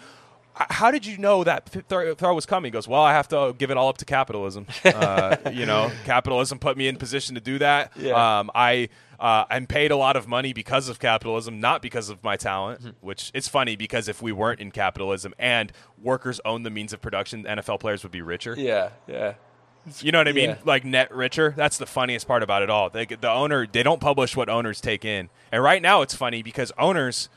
How did you know that th- throw, was coming? He goes, well, I have to give it all up to capitalism. Uh, you know, capitalism put me in position to do that. Yeah. Um, I uh, I'm paid a lot of money because of capitalism, not because of my talent. Hmm. Which it's funny because if we weren't in capitalism and workers own the means of production, NFL players would be richer. yeah, yeah. You know what I mean? Yeah. Like net richer. That's the funniest part about it all. They, the owner they don't publish what owners take in, and right now it's funny because owners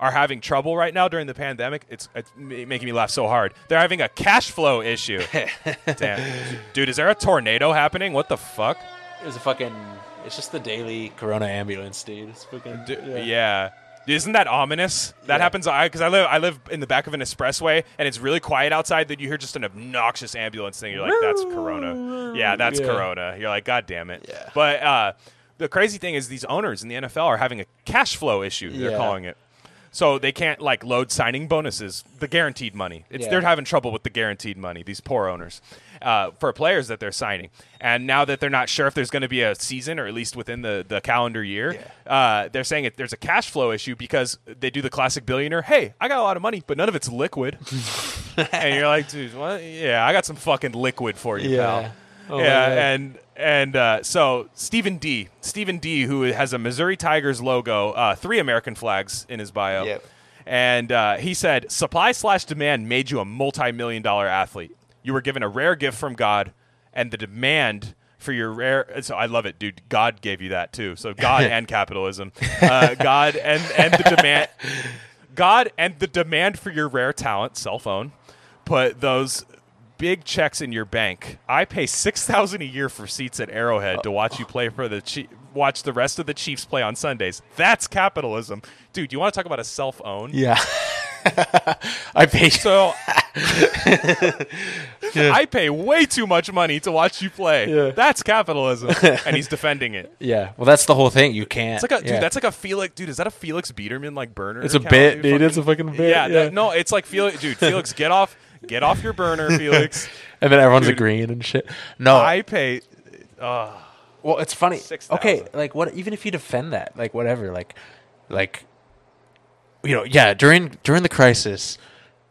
are having trouble right now during the pandemic. It's, it's making me laugh so hard. They're having a cash flow issue. Damn, dude, is there a tornado happening? What the fuck? It was a fucking. It's just the daily Corona ambulance, dude. It's fucking. D- yeah. Isn't that ominous? That Yeah. happens. I because I live I live in the back of an expressway and it's really quiet outside. Then you hear just an obnoxious ambulance thing. You're like, that's Corona. Yeah, that's Yeah. Corona. You're like, God damn it. Yeah. But uh, the crazy thing is, these owners in the NFL are having a cash flow issue. They're Yeah. calling it. So they can't like load signing bonuses, the guaranteed money. It's Yeah. they're having trouble with the guaranteed money. These poor owners uh, for players that they're signing, and now that they're not sure if there's going to be a season or at least within the, the calendar year, uh, they're saying it, there's a cash flow issue because they do the classic billionaire. Hey, I got a lot of money, but none of it's liquid. and you're like, dude, what? Yeah, I got some fucking liquid for you, Yeah. pal. Oh yeah, and and uh, so Stephen D. Stephen D. who has a Missouri Tigers logo, uh, three American flags in his bio. Yep. And uh, he said, supply slash demand made you a multi-million dollar athlete. You were given a rare gift from God, and the demand for your rare. So I love it, dude. God gave you that too. So God and capitalism, uh, God and and the demand. God and the demand for your rare talent, cell phone, put those big checks in your bank. I pay six thousand a year for seats at Arrowhead to watch you play for the Chief, watch the rest of the Chiefs play on Sundays. That's capitalism, dude. You want to talk about a self own? Yeah. I pay. So I pay way too much money to watch you play. Yeah. That's capitalism, and he's defending it. Yeah. Well, that's the whole thing. You can't. It's like a yeah. dude. That's like a Felix. Dude, is that a Felix Biederman like burner? It's a account, bit, dude. Fucking- It's a fucking bit. yeah, Yeah. that- no, it's like Felix. Dude, Felix, get off, get off your burner, Felix. and then everyone's Dude. agreeing and shit. No. I pay. Uh, well, it's funny. 6,000. Okay, like what? Even if you defend that, like whatever, like, like, you know, yeah. During during the crisis,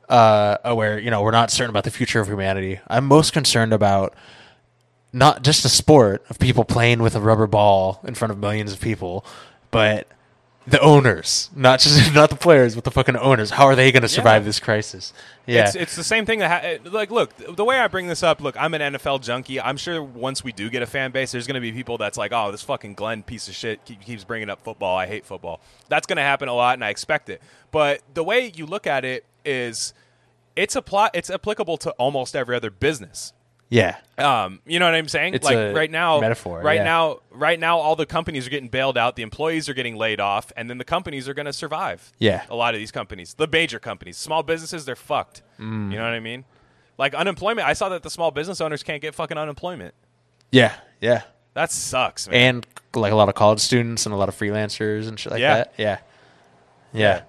uh, where you know we're not certain about the future of humanity, I'm most concerned about not just the sport of people playing with a rubber ball in front of millions of people, but the owners, not just not the players, but the fucking owners. How are they going to survive Yeah. this crisis? Yeah, It's, it's the same thing that ha- like look the way I bring this up. Look, I'm an NFL junkie. I'm sure once we do get a fan base, there's going to be people that's like, oh, this fucking Glenn piece of shit keep, keeps bringing up football. I hate football. That's going to happen a lot, and I expect it. But the way you look at it is, it's a plot. It's applicable to almost every other business. Yeah, Um, you know what I'm saying? It's like a right now, metaphor, Right yeah. now, right now, all the companies are getting bailed out. The employees are getting laid off, and then the companies are going to survive. Yeah. a lot of these companies, the major companies, small businesses, they're fucked. Mm. You know what I mean? Like unemployment. I saw that the small business owners can't get fucking unemployment. yeah, yeah. That sucks, man. and like a lot of college students and a lot of freelancers and shit like Yeah. that. Yeah. Yeah.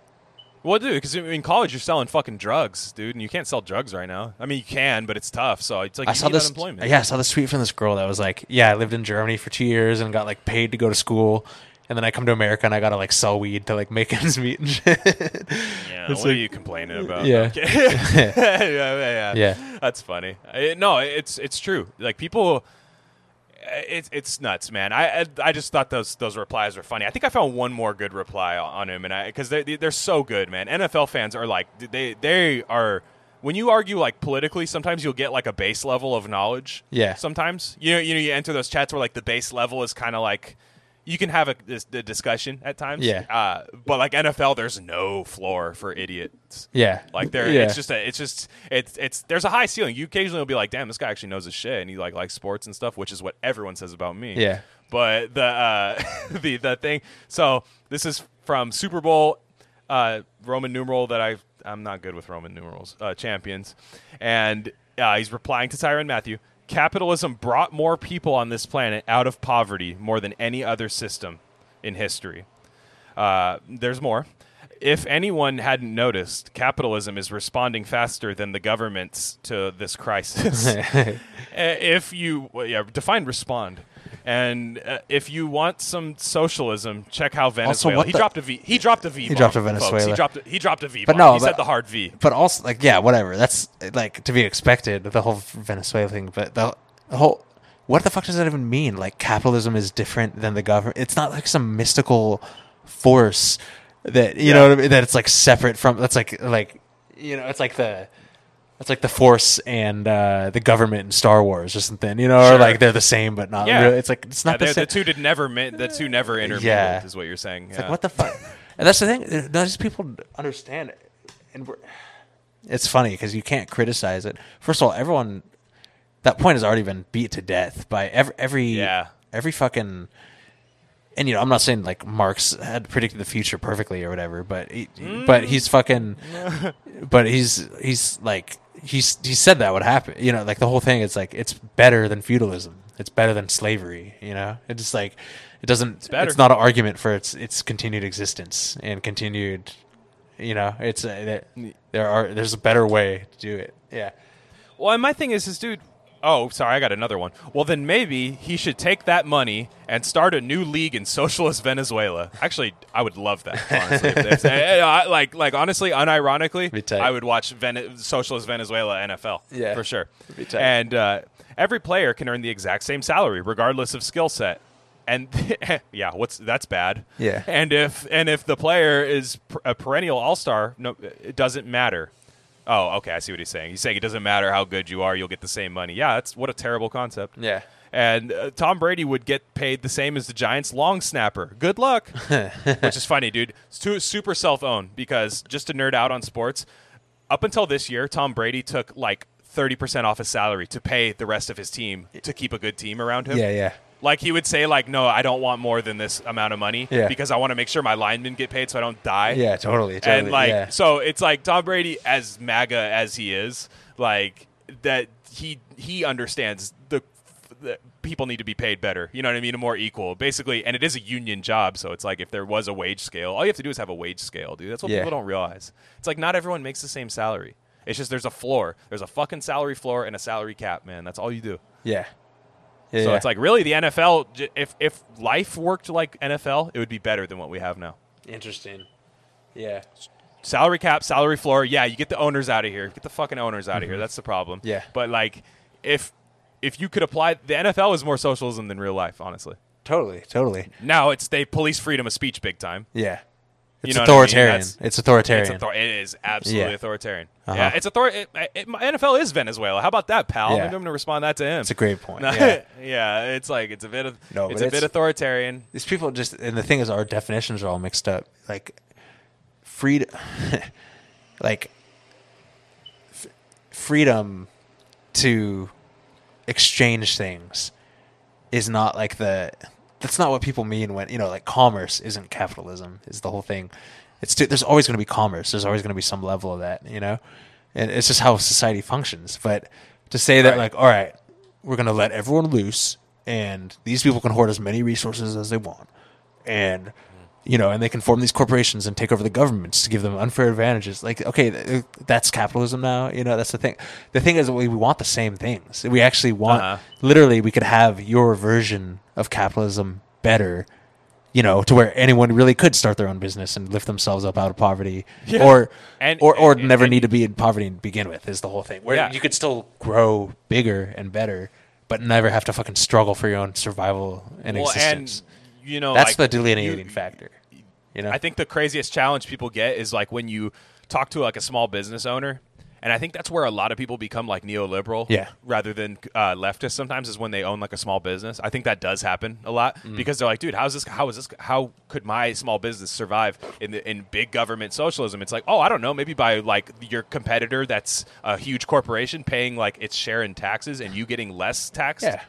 Well, dude, because in college you're selling fucking drugs, dude, and you can't sell drugs right now. I mean, you can, but it's tough. So it's like I saw this. unemployment. Yeah, I saw this tweet from this girl that was like, "Yeah, I lived in Germany for two years and got like paid to go to school, and then I come to America and I gotta like sell weed to like make ends meet and shit." Yeah, It's what are you complaining about? Yeah. Okay. yeah, yeah, yeah, Yeah. That's funny. I- no, it's it's true. Like people, it's it's nuts, man. I, I I just thought those those replies were funny. I think I found one more good reply on him, and I because they they're so good, man. NFL fans are like they they are. When you argue like politically, sometimes you'll get like a base level of knowledge. Yeah. Sometimes you know you know you enter those chats where like the base level is kind of like you can have a, this, the discussion at times. Yeah. Uh, but like NFL, there's no floor for idiots. yeah. Like there, Yeah. it's just a, it's just it's it's there's a high ceiling. You occasionally will be like, damn, this guy actually knows his shit, and he like likes sports and stuff, which is what everyone says about me. Yeah. But the uh, the the thing. So this is from Super Bowl uh, Roman numeral that I I'm not good with Roman numerals. Uh, champions, and uh, he's replying to Tyrann Mathieu. Capitalism brought more people on this planet out of poverty more than any other system in history. Uh, there's more. If anyone hadn't noticed, capitalism is responding faster than the governments to this crisis. Uh, if you well, yeah, define respond, and uh, if you want some socialism, check how Venezuela. he the- dropped a V. He dropped a V. He dropped a bomb, folks. Venezuela. He dropped. A, he dropped a V. But bomb. no, he but- said the hard V. but also like yeah, whatever. That's like to be expected. The whole Venezuela thing, but the, the whole what the fuck does that even mean? Like capitalism is different than the government. It's not like some mystical force that you Yeah. know what I mean? that it's like separate from. That's like like you know it's like the. It's like the Force and uh, the government in Star Wars or something, you know, or Sure. like they're the same but not Yeah. really. It's like it's not the the, same. the two did never. mi- The two never intermingled. Yeah. Is what you're saying. It's like what the fuck? and that's the thing. None of these people understand it, and we're, it's funny because you can't criticize it. First of all, everyone that point has already been beat to death by every every Yeah. every fucking. And you know, I'm not saying like Marx had predicted the future perfectly or whatever, but he, but he's fucking, but he's he's like he's he said that would happen. You know, like the whole thing is like it's better than feudalism. It's better than slavery. You know, it's just like it doesn't. It's, better. not an argument for its its continued existence and continued. You know, it's uh, that there are there's a better way to do it. Yeah. Well, and my thing is, is dude. Oh, sorry, I got another one. Well, then maybe he should take that money and start a new league in socialist Venezuela. Actually, I would love that. Honestly, If- like, like honestly, unironically, I would watch Vene- socialist Venezuela NFL. Yeah. for sure. And uh, every player can earn the exact same salary, regardless of skill set. And yeah, what's that's bad. Yeah. And if and if the player is a perennial all star, no, it doesn't matter. Oh, okay, I see what he's saying. He's saying it doesn't matter how good you are, you'll get the same money. Yeah, that's what a terrible concept. Yeah. And uh, Tom Brady would get paid the same as the Giants long snapper. Good luck. Which is funny, dude. It's too, super self owned because just to nerd out on sports, up until this year, Tom Brady took like 30% off his salary to pay the rest of his team to keep a good team around him. Yeah, yeah. Like he would say, like, no, I don't want more than this amount of money Yeah. because I want to make sure my linemen get paid so I don't die. Yeah, totally. totally And like, yeah. so it's like Tom Brady, as MAGA as he is, like that he he understands the, the people need to be paid better. You know what I mean? More equal, basically. And it is a union job, so it's like if there was a wage scale, all you have to do is have a wage scale, dude. That's what Yeah. people don't realize. It's like not everyone makes the same salary. It's just there's a floor. There's a fucking salary floor and a salary cap, man. That's all you do. yeah. Yeah, So yeah. it's like really the NFL. If if life worked like NFL, it would be better than what we have now. interesting. Yeah. Salary cap, salary floor. Yeah, you get the owners out of here. Get the fucking owners out of here. That's the problem. Mm-hmm. Yeah. But like, if if you could apply, the NFL is more socialism than real life. Honestly, Totally. Totally. now it's they police freedom of speech big time. Yeah. It's know what I mean? authoritarian. It's authoritarian. It's author- it is absolutely Yeah. authoritarian. Uh-huh. Yeah, it's author. It, it, my NFL is Venezuela. How about that, pal? Yeah. I'm going to respond that to him. It's a great point. Yeah. yeah, it's like it's a bit of No, it's a bit authoritarian. These people just, and the thing is, our definitions are all mixed up. Like, freedom, like, f- freedom to exchange things is not like the. That's not what people mean when you know, like, commerce isn't capitalism. Is the whole thing. It's too, there's always going to be commerce. There's always going to be some level of that, you know, and it's just how society functions. But to say that, Right. like, all right, we're going to let everyone loose, and these people can hoard as many resources as they want, and you know, and they can form these corporations and take over the governments to give them unfair advantages. Like, okay, that's capitalism now. You know, that's the thing. The thing is, we we want the same things. We actually want, Uh-huh. literally, we could have your version of capitalism better. You know, to where anyone really could start their own business and lift themselves up out of poverty, Yeah. or And- or or never and- need to be in poverty to begin with. Is the whole thing where Yeah. you could still grow bigger and better, but never have to fucking struggle for your own survival and Well, existence. and you know That's like, the delineating you- factor. You know, I think the craziest challenge people get is like when you talk to like a small business owner, and I think that's where a lot of people become like neoliberal, Yeah. rather than uh, leftist. Sometimes is when they own like a small business. I think that does happen a lot Mm. because they're like, dude, how's this? How is this? How could my small business survive in the, in big government socialism? It's like, oh, I don't know, maybe by like your competitor that's a huge corporation paying like its share in taxes and you getting less taxed. yeah,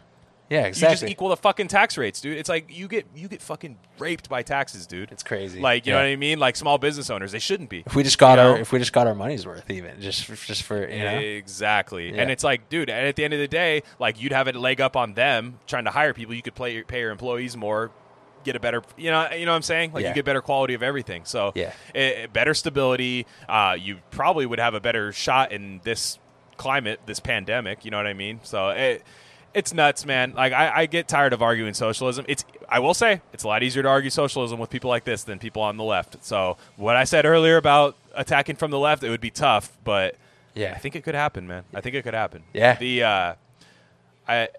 yeah, You exactly. just equal the fucking tax rates, dude. It's like you get you get fucking raped by taxes, dude. It's crazy. Like you know what I mean? Like small business owners, they shouldn't be. if we just got you our know? if we just got our money's worth, even just for, just for you know, Exactly. Yeah. And it's like, dude, and at the end of the day, like you'd have a leg up on them trying to hire people. You could play, pay your employees more, get a better, you know, you know what I'm saying? Like Yeah. you get better quality of everything. So Yeah. eh, better stability. Uh, you probably would have a better shot in this climate, this pandemic. You know what I mean? So it, it's nuts, man. Like I, I get tired of arguing socialism. It's I will say it's a lot easier to argue socialism with people like this than people on the left. So what I said earlier about attacking from the left, it would be tough, but yeah, I think it could happen, man. I think it could happen. Yeah. The uh, I.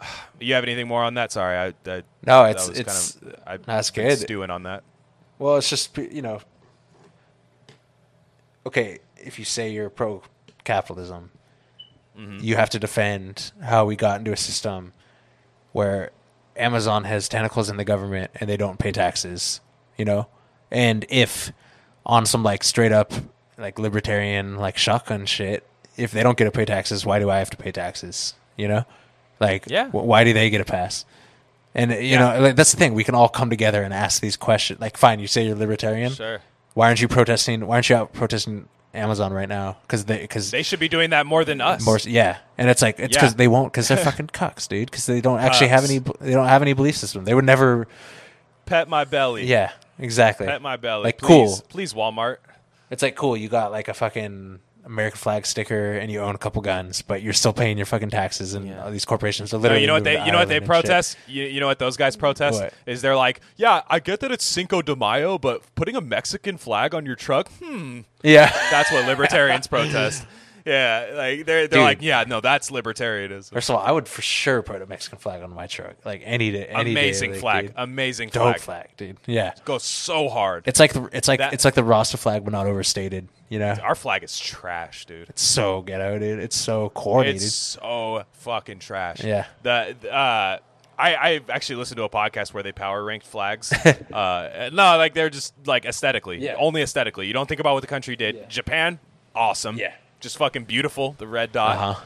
You have anything more on that? Sorry, I. I No, it's- it's- kind of, I, that's good. Stewing on that. Well, it's just you know, okay. If you say you're pro capitalism, Mm-hmm. you have to defend how we got into a system where Amazon has tentacles in the government and they don't pay taxes. You know, and if on some like straight up like libertarian like shotgun shit, if they don't get to pay taxes, why do I have to pay taxes? You know, like Yeah. wh- why do they get a pass? And you Yeah. know, like, that's the thing. We can all come together and ask these questions. Like, fine, you say you're libertarian. Sure. Why aren't you protesting? Why aren't you out protesting Amazon right now? Because they, because They should be doing that more than us. more, yeah. And it's like it's because Yeah. they won't because they're fucking cucks, dude. Because they don't actually have Cucks. any. They don't have any belief system. They would never. Pet my belly. Yeah, exactly. Pet my belly. Like, please, cool. Please, Walmart. It's like cool. You got like a fucking American flag sticker and you own a couple guns, but you're still paying your fucking taxes and Yeah. all these corporations are No, literally. you know what they you know what they Ireland and shit. protest? You, you know what those guys protest? What? Is they're like, yeah, I get that it's Cinco de Mayo, but putting a Mexican flag on your truck, hmm, Yeah, That's what libertarians protest. Yeah, like they're they're Dude. like, yeah, no, that's libertarianism. First of all, I would for sure put a Mexican flag on my truck, like any day. Any Amazing day, like, flag, dude. amazing dope flag. flag. dude. Yeah, Goes so hard. it's like the it's like That- it's like the Rasta flag, but not overstated. You know, Our flag is trash, dude. it's so ghetto, dude. It's so corny, It's so fucking trash. Yeah. The uh, I I actually listened to a podcast where they power ranked flags. uh, no, like they're just like aesthetically, Yeah. only aesthetically. You don't think about what the country did. Yeah. Japan, awesome. Yeah. Just fucking beautiful. The red dot. Uh huh.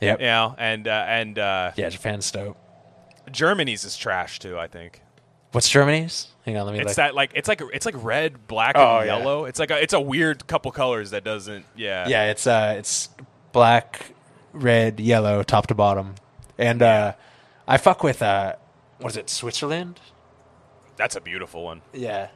Yep. You know, and uh, and uh, Yeah, Japan's dope. Germany's is trash too. I think What's Germany's? Hang on, let me. it's look. that like it's like it's like red, black, Oh, and yeah. yellow. It's like a, it's a weird couple colors that doesn't. Yeah. Yeah, it's uh, it's black, red, yellow, top to bottom, and uh, I fuck with uh, what is it, Switzerland? That's a beautiful one. Yeah.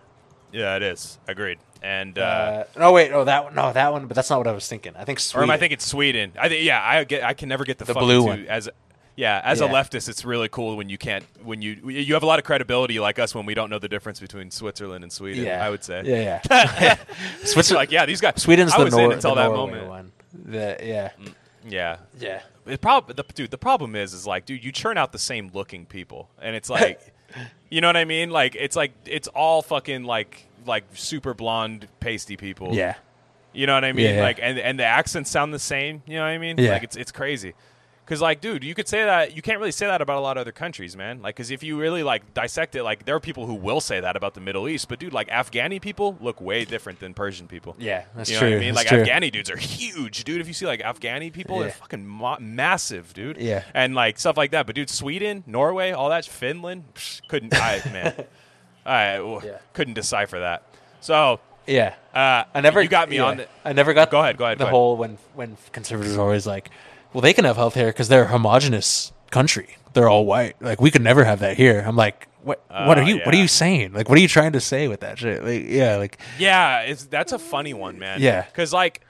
Yeah, it is. Agreed. And uh, Uh, no, wait, no, that one, no, that one, but that's not what I was thinking. I think or Sweden. am I thinking Sweden? I think yeah. I get. I can never get the, The blue two one. as. Yeah, as a Yeah. leftist, it's really cool when you can't when you you have a lot of credibility like us when we don't know the difference between Switzerland and Sweden. Yeah, I would say. Yeah, yeah. Switzerland, like yeah, these guys. Sweden's I the, was Nor- in until the that Norway moment. one. The, yeah, Yeah. yeah, The problem, the, dude. The problem is, is like, dude, you churn out the same looking people, and it's like, you know what I mean? Like, it's like it's all fucking like like super blonde, pasty people. yeah. You know what I mean? Yeah, yeah. Like, and and the accents sound the same. You know what I mean? Yeah. Like, it's it's crazy. Cause like, dude, you could say that. You can't really say that about a lot of other countries, man. Like, cause if you really like dissect it, like there are people who will say that about the Middle East, but dude, like Afghani people look way different than Persian people. Yeah, that's you know true. what I mean? that's Like true. Afghani dudes are huge, dude. If you see like Afghani people, they're fucking ma- massive, dude. Yeah. and like stuff like that. But dude, Sweden, Norway, all that, Finland, psh, couldn't. I man, I w- Yeah. couldn't decipher that. So Yeah, uh, I never. You got me yeah. on. The, I never got. Go ahead, go ahead, The go ahead. whole when when conservatives are always like, well, they can have health care because they're a homogenous country. They're all white. Like we could never have that here. I'm like, what? what Uh, are you? What are you saying? Like, what are you trying to say with that shit? Like, yeah, like, Yeah, it's that's a funny one, man. Yeah. because like,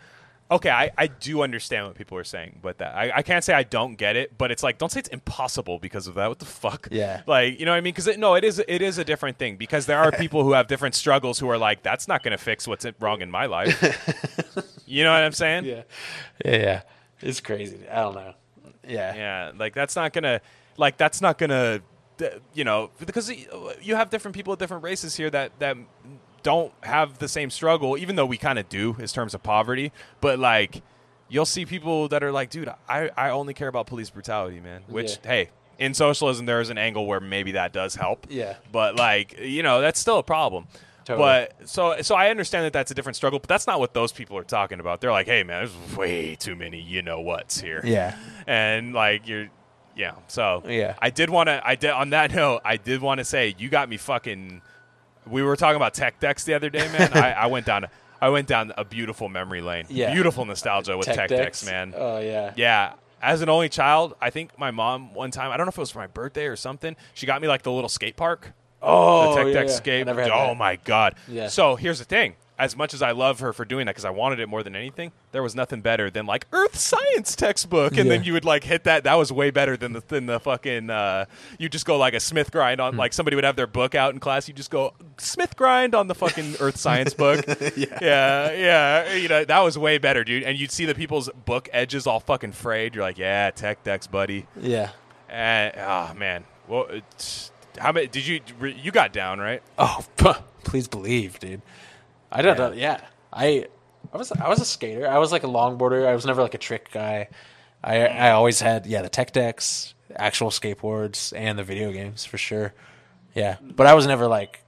okay, I, I do understand what people are saying, but that I, I can't say I don't get it. But it's like, don't say it's impossible because of that. What the fuck? Yeah. like you know what I mean? Because no, it is it is a different thing because there are people who have different struggles who are like, that's not going to fix what's wrong in my life. you know what I'm saying? yeah, yeah, yeah. It's crazy. I don't know. Yeah, Yeah, like that's not gonna, like that's not gonna, you know, because you have different people of different races here that that don't have the same struggle, even though we kind of do in terms of poverty. But like, you'll see people that are like, dude, I I only care about police brutality, man. Which Yeah. hey. In socialism, there is an angle where maybe that does help. Yeah. But like, you know, that's still a problem. Totally. But so so I understand that that's a different struggle, but that's not what those people are talking about. They're like, hey man, there's way too many you know what's here yeah, and like you're yeah so Yeah. i did want to i did on that note i did want to say you got me fucking we were talking about tech decks the other day man I, I went down i went down a beautiful memory lane Yeah. beautiful nostalgia with tech, decks man Oh yeah, yeah as an only child i think my mom one time i don't know if it was for my birthday or something she got me like the little skate park Oh, the Tech yeah, Deck yeah. Escape. I never had oh that. my god! Yeah. So here's the thing: as much as I love her for doing that because I wanted it more than anything, there was nothing better than like Earth Science textbook, and then you would like hit that. That was way better than the than the fucking. Uh, you just go like a Smith grind on like somebody would have their book out in class. You just go Smith grind on the fucking Earth Science book. yeah. yeah, yeah. You know that was way better, dude. And you'd see the people's book edges all fucking frayed. You're like, yeah, Tech Decks, buddy. Yeah. And oh man, well. How many did you you got down right? Oh, please believe, dude. I don't know. Yeah, I, I was, I was a skater. I was like a longboarder. I was never like a trick guy. I, I always had yeah the tech decks, actual skateboards, and the video games for sure. Yeah, but I was never like,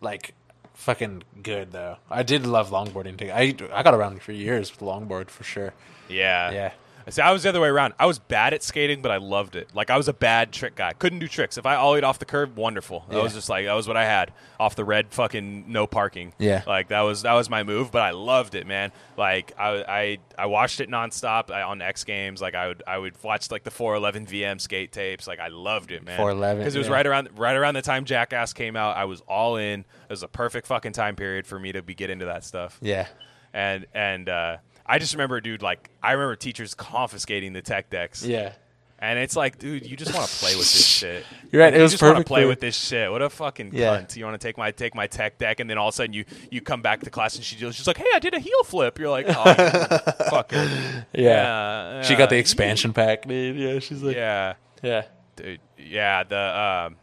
like, fucking good though. I did love longboarding too. I, I got around for years with longboard for sure. Yeah. Yeah. See, I was the other way around. I was bad at skating, but I loved it. Like I was a bad trick guy. Couldn't do tricks. If I ollied off the curb, wonderful. That was just like that was what I had off the red fucking no parking. Yeah. Like that was that was my move, but I loved it, man. Like I I, I watched it nonstop I, on X Games. Like I would I would watch like the 411 VM skate tapes. Like I loved it, man. 411, because it was yeah. right around right around the time Jackass came out. I was all in. It was a perfect fucking time period for me to be get into that stuff Yeah. and and uh, I just remember, dude, like I remember teachers confiscating the tech decks, Yeah. And it's like, dude, you just want to play with this shit. You're right, it You was just want to play with this shit. What a fucking Yeah. cunt. You want to take my take my tech deck, and then all of a sudden you you come back to class and she just, she's like, hey, I did a heel flip. You're like, oh, fucker. Yeah. She got the expansion pack, dude. Yeah, she's like, Yeah, yeah. dude. Yeah, the um,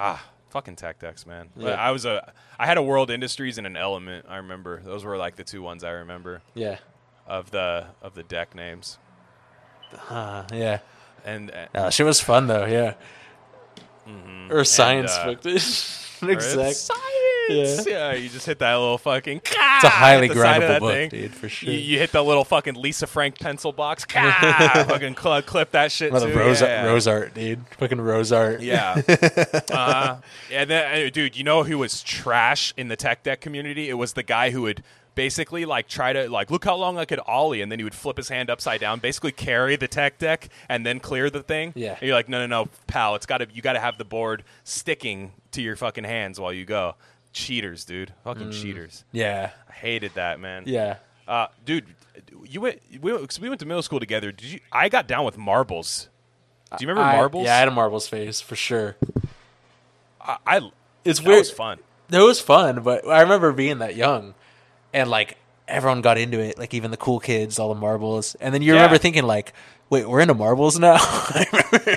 ah, fucking tech decks, man. Yeah. I was a I had a World Industries and an Element. I remember those were like the two ones I remember Yeah. Of the of the deck names. Uh, yeah. And uh, No, she was fun though. Yeah. Or science uh, book. dude. exact. Science. Yeah. you just hit that little fucking. It's a highly hit the side of grabbable that book, thing. dude, for sure. You, you hit the little fucking Lisa Frank pencil box. Fucking cl- clip that shit the too. rose, yeah. rose art, dude. Fucking rose art. Yeah. uh, and then, uh, dude, you know who was trash in the tech deck community? It was the guy who would basically like try to like look how long I could ollie, and then he would flip his hand upside down, basically carry the tech deck, and then clear the thing. Yeah. And you're like, no, no, no, pal, it's got to you got to have the board sticking to your fucking hands while you go. Cheaters, dude. Fucking cheaters. Yeah. I hated that, man. Mm. Yeah. Uh, dude, you went. We, went- 'cause we went to middle school together. Did you? I got down with marbles. Do you remember I- marbles? Yeah, I had a marbles phase for sure. I, I It's weird. was fun. It was fun, but I remember being that young, and like everyone got into it. Like even the cool kids, all the marbles, and then you Yeah. remember thinking like, "Wait, we're into marbles now." I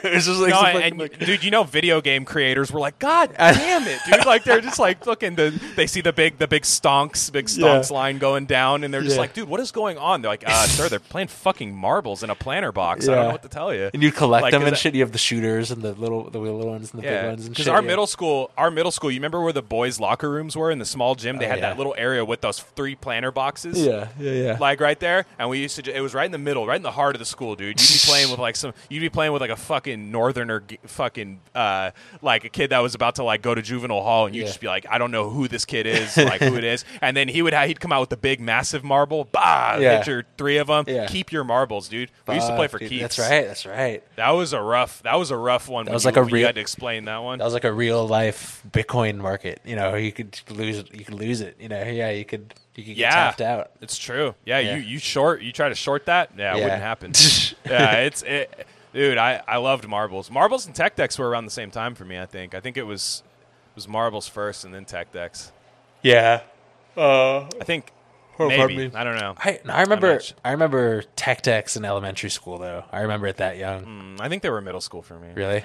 it was just like, No, and, like- dude, you know, video game creators were like, "God damn it, dude!" Like they're just like looking. The, they see the big, the big stonks, big stonks Yeah. line going down, and they're just Yeah. like, "Dude, what is going on?" They're like, uh, "Sir, they're playing fucking marbles in a planter box. I don't know what to tell you." and you collect Like, them and shit. You have the shooters and the little, the little ones and the big ones and because shit. our yeah. middle school, our middle school, you remember where the boys' locker rooms were in the small gym? They Oh, had yeah. that little area with those three planter boxes. Yeah, yeah, yeah. like right there, and we used to. It was right in the middle, right in the heart of the school, dude. You'd be playing with like some. You'd be playing with like a fucking northerner, g- fucking uh, like a kid that was about to like go to juvenile hall, and you'd Yeah. just be like, I don't know who this kid is, like who it is, and then he would ha- he'd come out with the big massive marble, bah, Yeah. hit your three of them. Yeah. Keep your marbles, dude. We used to play for dude, keeps. That's right. That's right. That was a rough. That was a rough one. That was you, like a when you had to explain that one. That was like a real life Bitcoin market. You know, you could lose it. You could lose it. You know, yeah, you could. You could get yeah, tapped out. It's true. Yeah, Yeah. you you short. You try to short that. Yeah, it wouldn't happen. yeah, it's it, dude. I I loved marbles. Marbles and tech decks were around the same time for me. I think. I think it was it was marbles first and then tech decks. Yeah. Uh, I think Oh, maybe. me. I don't know. I, no, I remember. I remember tech decks in elementary school though. I remember it that young. Mm, I think they were middle school for me. Really?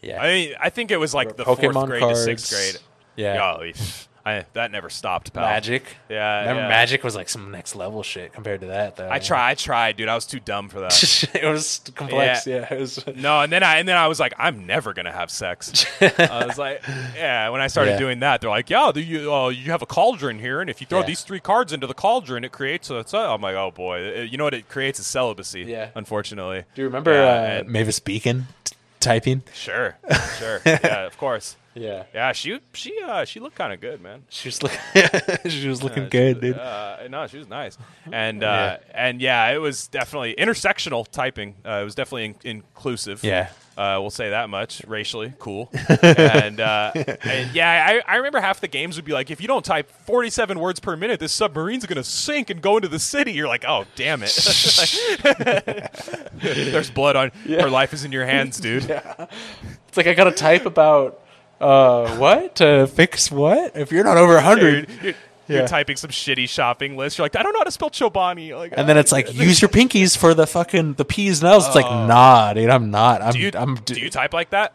Yeah. I mean, I think it was like the Pokemon fourth grade cards. to sixth grade. yeah. Oh, eesh. I, that never stopped, pal. Magic. Yeah, Remember yeah. Magic was like some next level shit compared to that though. I try, I tried, dude. I was too dumb for that. it was complex. Yeah. it was. No, and then I and then I was like, I'm never gonna have sex. I was like, yeah. When I started Yeah. doing that, they're like, yeah, do you uh, you have a cauldron here, and if you throw Yeah. these three cards into the cauldron, it creates a. I'm like, oh boy, It- you know what? It creates a celibacy. Yeah. unfortunately. Do you remember Yeah, uh, Mavis Beacon t- typing? Sure, sure. yeah, of course. Yeah. Yeah, she she uh she looked kind of good, man. She was looking. she was looking Yeah, good, she- dude. Uh, no, she was nice, and uh, and yeah, it was definitely intersectional typing. Uh, it was definitely in- inclusive. Yeah. Uh, we'll say that much. Racially cool, and, uh, and yeah, I, I remember half the games would be like, if you don't type 47 words per minute, this submarine's gonna sink and go into the city. You're like, oh damn it! There's blood on. Her life is in your hands, dude. Yeah. It's like I gotta type about uh what to fix what if you're not over a hundred. Dude, you're, you're typing some shitty shopping list. You're like, I don't know how to spell Chobani. Like, And then it's like use your pinkies for the fucking the P's and L's. It's like nah, dude, I'm not. I'm. do you, I'm. do you type like that?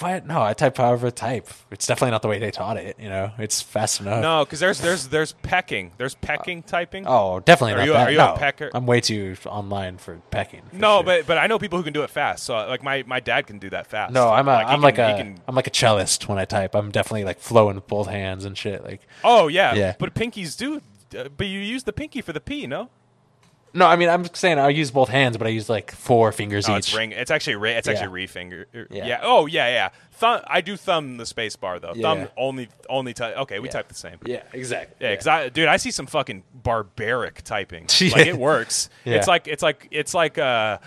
What? No, I type however type. It's definitely not the way they taught it. You know, it's fast enough. No, because there's there's there's pecking. There's pecking typing. Oh, definitely Are not you a- that. are you a pecker? I'm way too online for pecking. for no, sure. but but I know people who can do it fast. So like my, my dad can do that fast. no, I'm a, Like, I'm like can- a can- am like a cellist when I type. I'm definitely like flowing with both hands and shit. Like oh yeah, Yeah. But pinkies do. Uh, but you use the pinky for the P, no? No, I mean I'm saying I use both hands, but I use like four fingers Oh, each. it's ring. It's actually ra- it's Yeah. actually re finger. Er, yeah. Yeah. Oh yeah, yeah. Thumb. I do thumb the space bar though. Yeah. Thumb only only type. Okay, we Yeah. type the same. Yeah, exactly. Yeah, cause I, dude, I see some fucking barbaric typing. Yeah. Like it works. Yeah. It's like it's like it's like a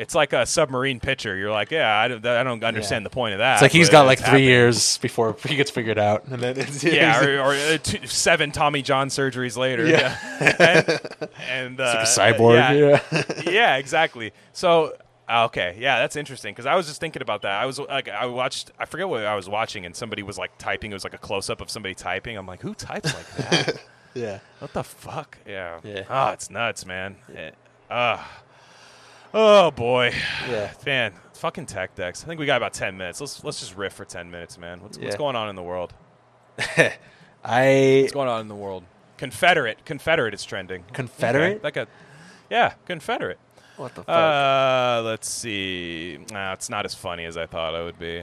it's like a submarine pitcher. You're like, yeah, I don't, I don't understand the point of that. It's like he's got like three happening. years before he gets figured out, and then it's, Yeah, or, or uh, two, seven Tommy John surgeries later. Yeah. Yeah, and, and uh, like a cyborg, Yeah, yeah, exactly. So Ah, Okay, yeah, that's interesting because I was just thinking about that. I was like, I watched, I forget what I was watching, and somebody was like typing. It was like a close up of somebody typing. I'm like, who types like that? Yeah. what the fuck? Yeah. Yeah. Oh, it's nuts, man. Eh, Ah. Oh boy. Yeah. Man, fucking tech decks. I think we got about ten minutes. Let's let's just riff for ten minutes, man. What's what's going on in the world? I What's going on in the world? Confederate, Confederate is trending. Confederate? Okay, Like a, yeah, Confederate. What the fuck? Uh, let's see. Nah, it's not as funny as I thought it would be.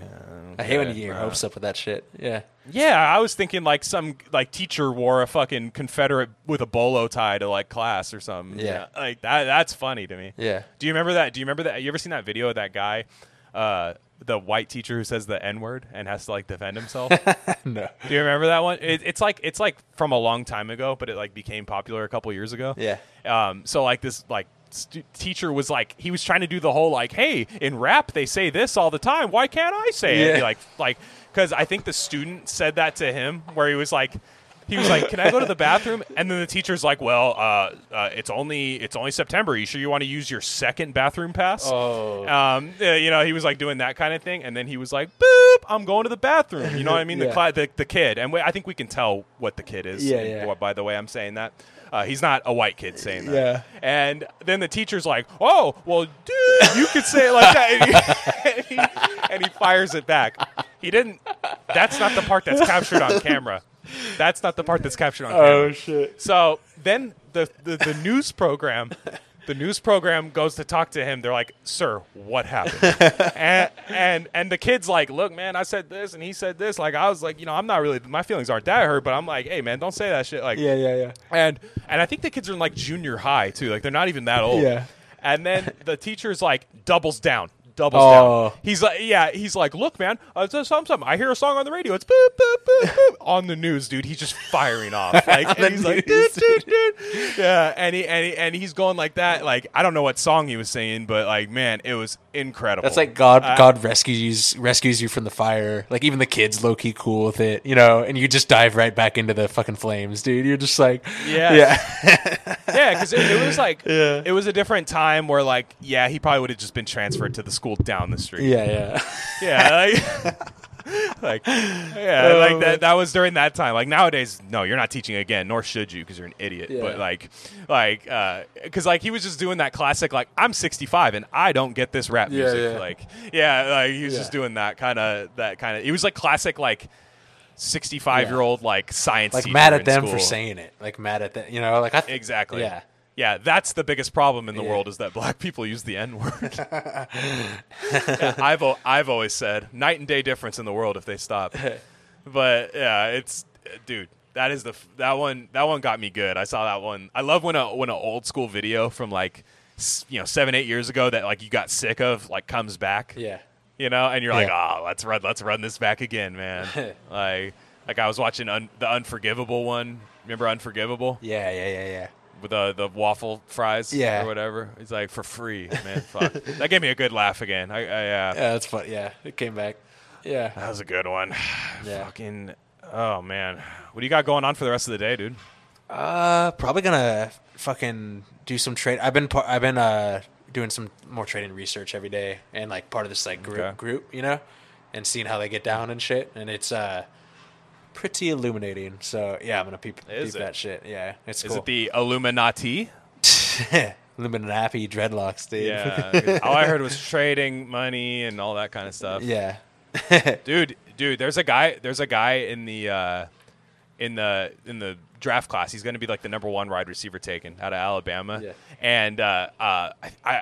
I hate when you get your hopes up with that shit. Yeah. Yeah, I was thinking like some like teacher wore a fucking Confederate with a bolo tie to like class or something. Yeah. like that. That's funny to me. Yeah. Do you remember that? Do you remember that? You ever seen that video of that guy, uh, the white teacher who says the n word and has to like defend himself? no. Do you remember that one? It, it's like it's like from a long time ago, but it like became popular a couple years ago. Yeah. Um. So like this like stu- teacher was like he was trying to do the whole like hey in rap they say this all the time why can't I say it Yeah. like like because I think the student said that to him where he was like. He was like, "Can I go to the bathroom?" And then the teacher's like, "Well, uh, uh, it's only it's only September. Are you sure you want to use your second bathroom pass?" Oh. um, you know, he was like doing that kind of thing, and then he was like, "Boop, I'm going to the bathroom." You know what I mean? The Yeah. cla- the, the kid, and we, I think we can tell what the kid is. Yeah, yeah. by the way, I'm saying that. Uh, he's not a white kid saying that. Yeah. And then the teacher's like, "Oh, well, dude, you could say it like that," and he, and he, and he fires it back. He didn't. That's not the part that's captured on camera. That's not the part that's captured on camera. Oh shit. So then the, the, the news program, the news program goes to talk to him. They're like, "Sir, what happened?" and, and and the kid's like, "Look, man, I said this and he said this. Like, I was like, you know, I'm not really, my feelings aren't that hurt, but I'm like, hey, man, don't say that shit. Like, Yeah, yeah, yeah. and and I think the kids are in like junior high too. Like, they're not even that old. Yeah. And then the teacher's like doubles down. Doubles Oh. down. He's like, yeah, he's like, look, man, uh, so- something, something. I hear a song on the radio. It's boop, boop, boop, boop. on the news, dude. He's just firing off. Like, and he's like, dude, dude, dude. Yeah, and he, and he and he's going like that. Like, I don't know what song he was singing, but like, man, it was incredible. That's like God. Uh, God rescues rescues you from the fire. Like even the kids, low key cool with it, you know. And you just dive right back into the fucking flames, dude. You're just like, yeah, yeah, yeah, because it, it was like Yeah. it was a different time where like yeah, he probably would have just been transferred to the school down the street. yeah, yeah. Yeah, like, like yeah, Oh, like that. That was during that time. Like nowadays, no, you're not teaching again, nor should you, because you're an idiot. Yeah. But like, like, uh, because like he was just doing that classic, like I'm 65 and I don't get this rap Yeah, music. yeah. Like, yeah, like he was just doing that kind of that kind of. He was like classic, like 65 year old like science. Like mad at them for saying it. Like mad at that, you know. Like I th- Exactly. Yeah. Yeah, that's the biggest problem in the Yeah. world is that black people use the N word. I've al- I've always said night and day difference in the world if they stop. But yeah, it's dude, that is the f- that one that one got me good. I saw that one. I love when a when an old school video from like you know seven eight years ago that like you got sick of like comes back. Yeah. You know, and you're like, Yeah. oh, let's run let's run this back again, man. like like I was watching un- the Unforgivable one. Remember Unforgivable? Yeah, yeah, yeah, yeah. With the the waffle fries Yeah. or whatever. It's like for free, man. Fuck. that gave me a good laugh again. I, I yeah. Yeah, that's fun. Yeah, it came back. Yeah. That was a good one. Yeah. Fucking oh man. What do you got going on for the rest of the day, dude? Uh, probably gonna fucking do some trade. I've been par- I've been uh doing some more trading research every day, and like part of this like group Okay. group, you know, and seeing how they get down and shit, and it's uh pretty illuminating. So yeah, I'm gonna peep, peep that shit. Yeah, it's Is cool. it the Illuminati? Illuminati dreadlocks, dude. Yeah. All I heard was trading money and all that kind of stuff. yeah. dude dude there's a guy there's a guy in the uh in the in the draft class he's going to be like the number one wide receiver taken out of alabama Yeah. and uh uh i i,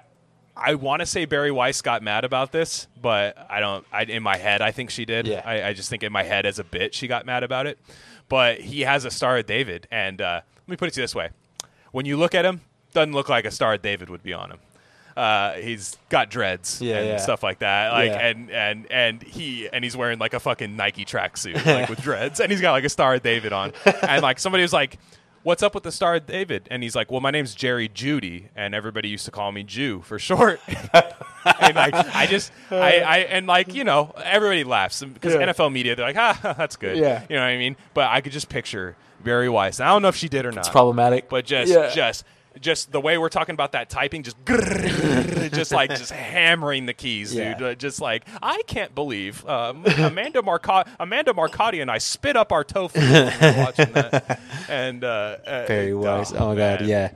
I want to say Bari Weiss got mad about this but i don't i in my head i think she did Yeah. I, I just think in my head as a bit she got mad about it but he has a star of david and uh let me put it to you this way when you look at him doesn't look like a star of david would be on him uh, he's got dreads Yeah, and yeah. stuff like that. Like Yeah. and and and he and he's wearing like a fucking Nike tracksuit like with dreads, and he's got like a Star of David on. and like somebody was like, "What's up with the Star David?" And he's like, "Well, my name's Jerry Jeudy, and everybody used to call me Jew for short." and like I just I, I and like you know everybody laughs because Yeah. NFL media they're like, "Ah, that's good." Yeah. you know what I mean. But I could just picture Bari Weiss. I don't know if she did or not. It's problematic. But just, Yeah. just, just the way we're talking about that typing, just just like just hammering the keys, Yeah. dude. Uh, just like I can't believe um, Amanda Marcotti, Amanda Marcotti, and I spit up our tofu when we were watching that. And uh, uh, Very uh, wise. Oh, my god, man. yeah.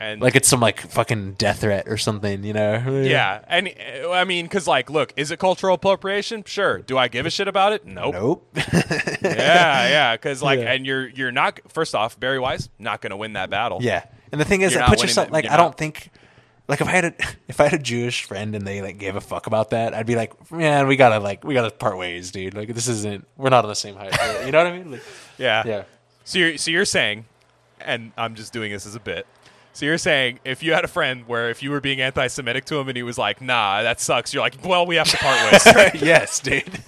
And Like it's some like fucking death threat or something, you know? yeah, and uh, I mean, because like, look, is it cultural appropriation? Sure. Do I give a shit about it? Nope. Nope. Yeah, yeah. Because like, Yeah. and you're you're not. First off, Bari Weiss not going to win that battle. yeah. And the thing is, You're that not puts winning yourself the- like I not- don't think like if I had a if I had a Jewish friend and they like gave a fuck about that, I'd be like, man, we gotta like we gotta part ways, dude. Like this isn't we're not on the same height. you know what I mean? Like, yeah, yeah. So you're so you're saying, and I'm just doing this as a bit. So you're saying if you had a friend where if you were being anti-Semitic to him and he was like, "Nah, that sucks," you're like, "Well, we have to part ways." yes, dude.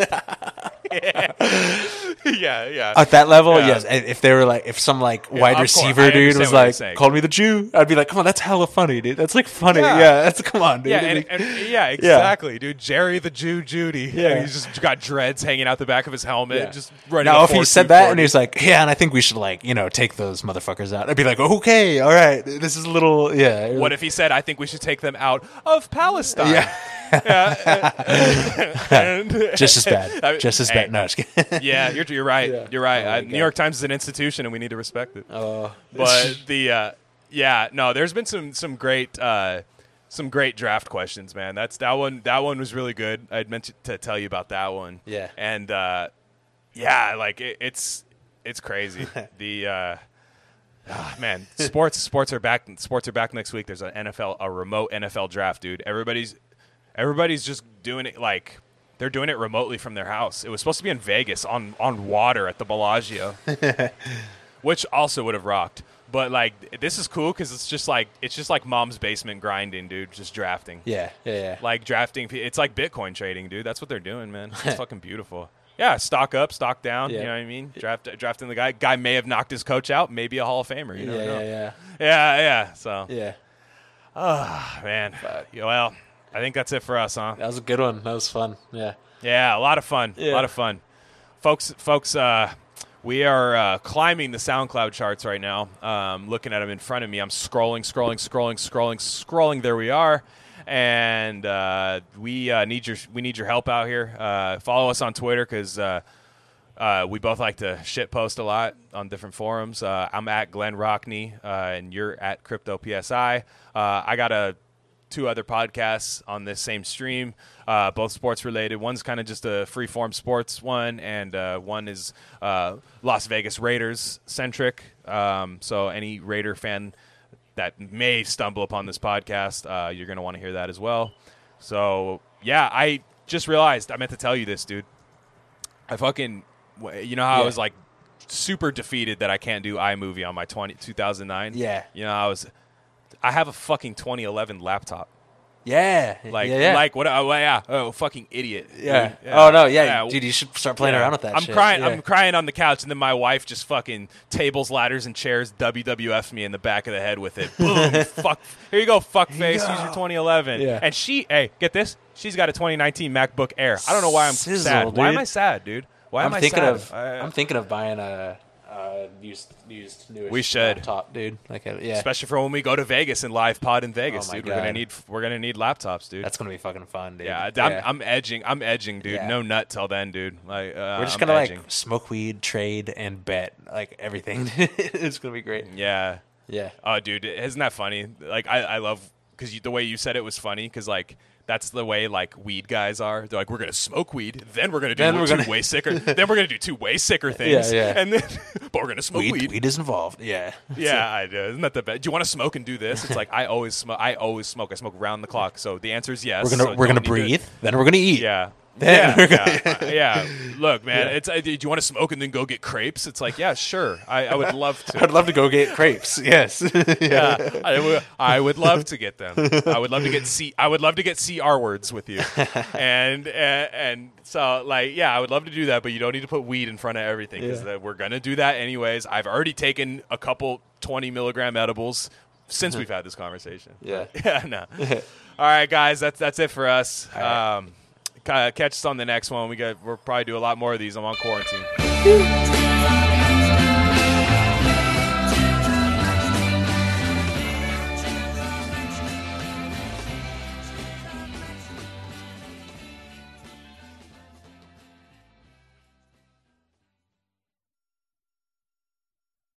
yeah, yeah. At that level, Yeah. yes. If they were like, if some like of wide receiver dude was like, called me the Jew, I'd be like, come on, that's hella funny, dude. That's like funny. Yeah. Yeah, that's come on, dude. yeah, and, and- yeah, exactly, dude. Jerry the Jew Jeudy. Yeah. Yeah, he's just got dreads hanging out the back of his helmet, Yeah. just running. now, if he said that and he's like, "Yeah," and I think we should like you know take those motherfuckers out, I'd be like, "Okay, all right, this is a little yeah." What if he said, "I think we should take them out of Palestine"? Yeah, And- just as bad, I mean, just as hey. No. Yeah, you're, you're right. Yeah. You're right. Oh uh, New God. York Times is an institution, and we need to respect it. Oh, But the uh, yeah, no, there's been some some great uh, some great draft questions, man. That's that one. That one was really good. I'd meant to tell you about that one. Yeah. and uh, yeah, like it, it's it's crazy. the uh, ah, man, sports sports are back. Sports are back next week. There's an NFL, a remote NFL draft, dude. Everybody's everybody's just doing it like. They're doing it remotely from their house. It was supposed to be in Vegas on, on water at the Bellagio which also would have rocked. But like this is cool because it's just like it's just like mom's basement grinding, dude. Just drafting, yeah, yeah, yeah. like drafting. It's like Bitcoin trading, dude. That's what they're doing, man. It's fucking beautiful. Yeah, stock up, stock down. Yeah. You know what I mean? Draft drafting the guy. Guy may have knocked his coach out. Maybe a Hall of Famer. You yeah, know. yeah, yeah, yeah. So, yeah, yeah. ah, man. Yeah, well, I think that's it for us, huh? That was a good one. That was fun. Yeah, Yeah, a lot of fun. A lot of fun. Folks, folks, uh, we are uh, climbing the SoundCloud charts right now. Um, looking at them in front of me. I'm scrolling, scrolling, scrolling, scrolling, scrolling. There we are. And uh, we uh, need your we need your help out here. Uh, follow us on Twitter because uh, uh, we both like to shit post a lot on different forums. Uh, I'm at Glenn Rockney, uh, and you're at Crypto PSI. Uh, I got a two other podcasts on this same stream, uh, both sports related. One's kind of just a free form sports one, and uh, one is uh, Las Vegas Raiders centric. Um, so any Raider fan that may stumble upon this podcast, uh, you're going to want to hear that as well. So yeah, I just realized I meant to tell you this, dude. I fucking, you know how I was like super defeated that I can't do iMovie on my 20, 2009? Yeah. You know, I was, I have a fucking 2011 laptop. yeah. Like, yeah, yeah. like what? Oh, yeah. Oh, fucking idiot. yeah. dude. Oh no, yeah, dude, you should start playing Yeah. around with that. I'm shit. crying. Yeah. I'm crying on the couch, and then my wife just fucking tables, ladders, and chairs WWF me in the back of the head with it. Boom. fuck. Here you go. Fuck face. Use your 2011. Yeah. And she, hey, get this. She's got a 2019 MacBook Air. I don't know why I'm Sizzle, sad. Why am. I sad, dude? Why I'm am I thinking sad? of I- I'm thinking of buying a, a used used newish We should. laptop, dude. Like a, yeah, especially for when we go to Vegas and live pod in Vegas, Oh dude. We're gonna need we're gonna need laptops, dude. that's gonna be fucking fun, dude. yeah, I'm, I'm edging. I'm edging, dude. Yeah. No nut till then, dude. Like uh, We're just I'm gonna edging. like smoke weed, trade, and bet like everything. it's gonna be great. yeah. Yeah, Oh, dude, isn't that funny? Like, I, I love because the way you said it was funny because like that's the way like weed guys are. They're like, we're gonna smoke weed, then we're gonna do Then we're two gonna- way sicker, then we're gonna do two way sicker things, yeah. and then but we're gonna smoke weed, weed. weed is involved. Yeah, Yeah, I do. Isn't that the best? Do you want to smoke and do this? It's like I always smoke. I always smoke. I smoke round the clock. So the answer is yes. we're gonna so we're gonna need to- breathe, then we're gonna eat. Yeah. Then yeah, yeah, uh, yeah. Look, man. It's. Uh, do you want to smoke and then go get crepes? It's like, yeah, sure. I, I would love to. I'd love to go get crepes. Yes. yeah, I would, I would love to get them. I would love to get C. I would love to get CR words with you, and and, and so like yeah, I would love to do that. But you don't need to put weed in front of everything because Yeah. we're gonna do that anyways. I've already taken a couple twenty milligram edibles since we've had this conversation. Yeah. yeah, no. All right, guys, that's that's it for us. Catch us on the next one. We got we'll probably do a lot more of these. I'm on quarantine.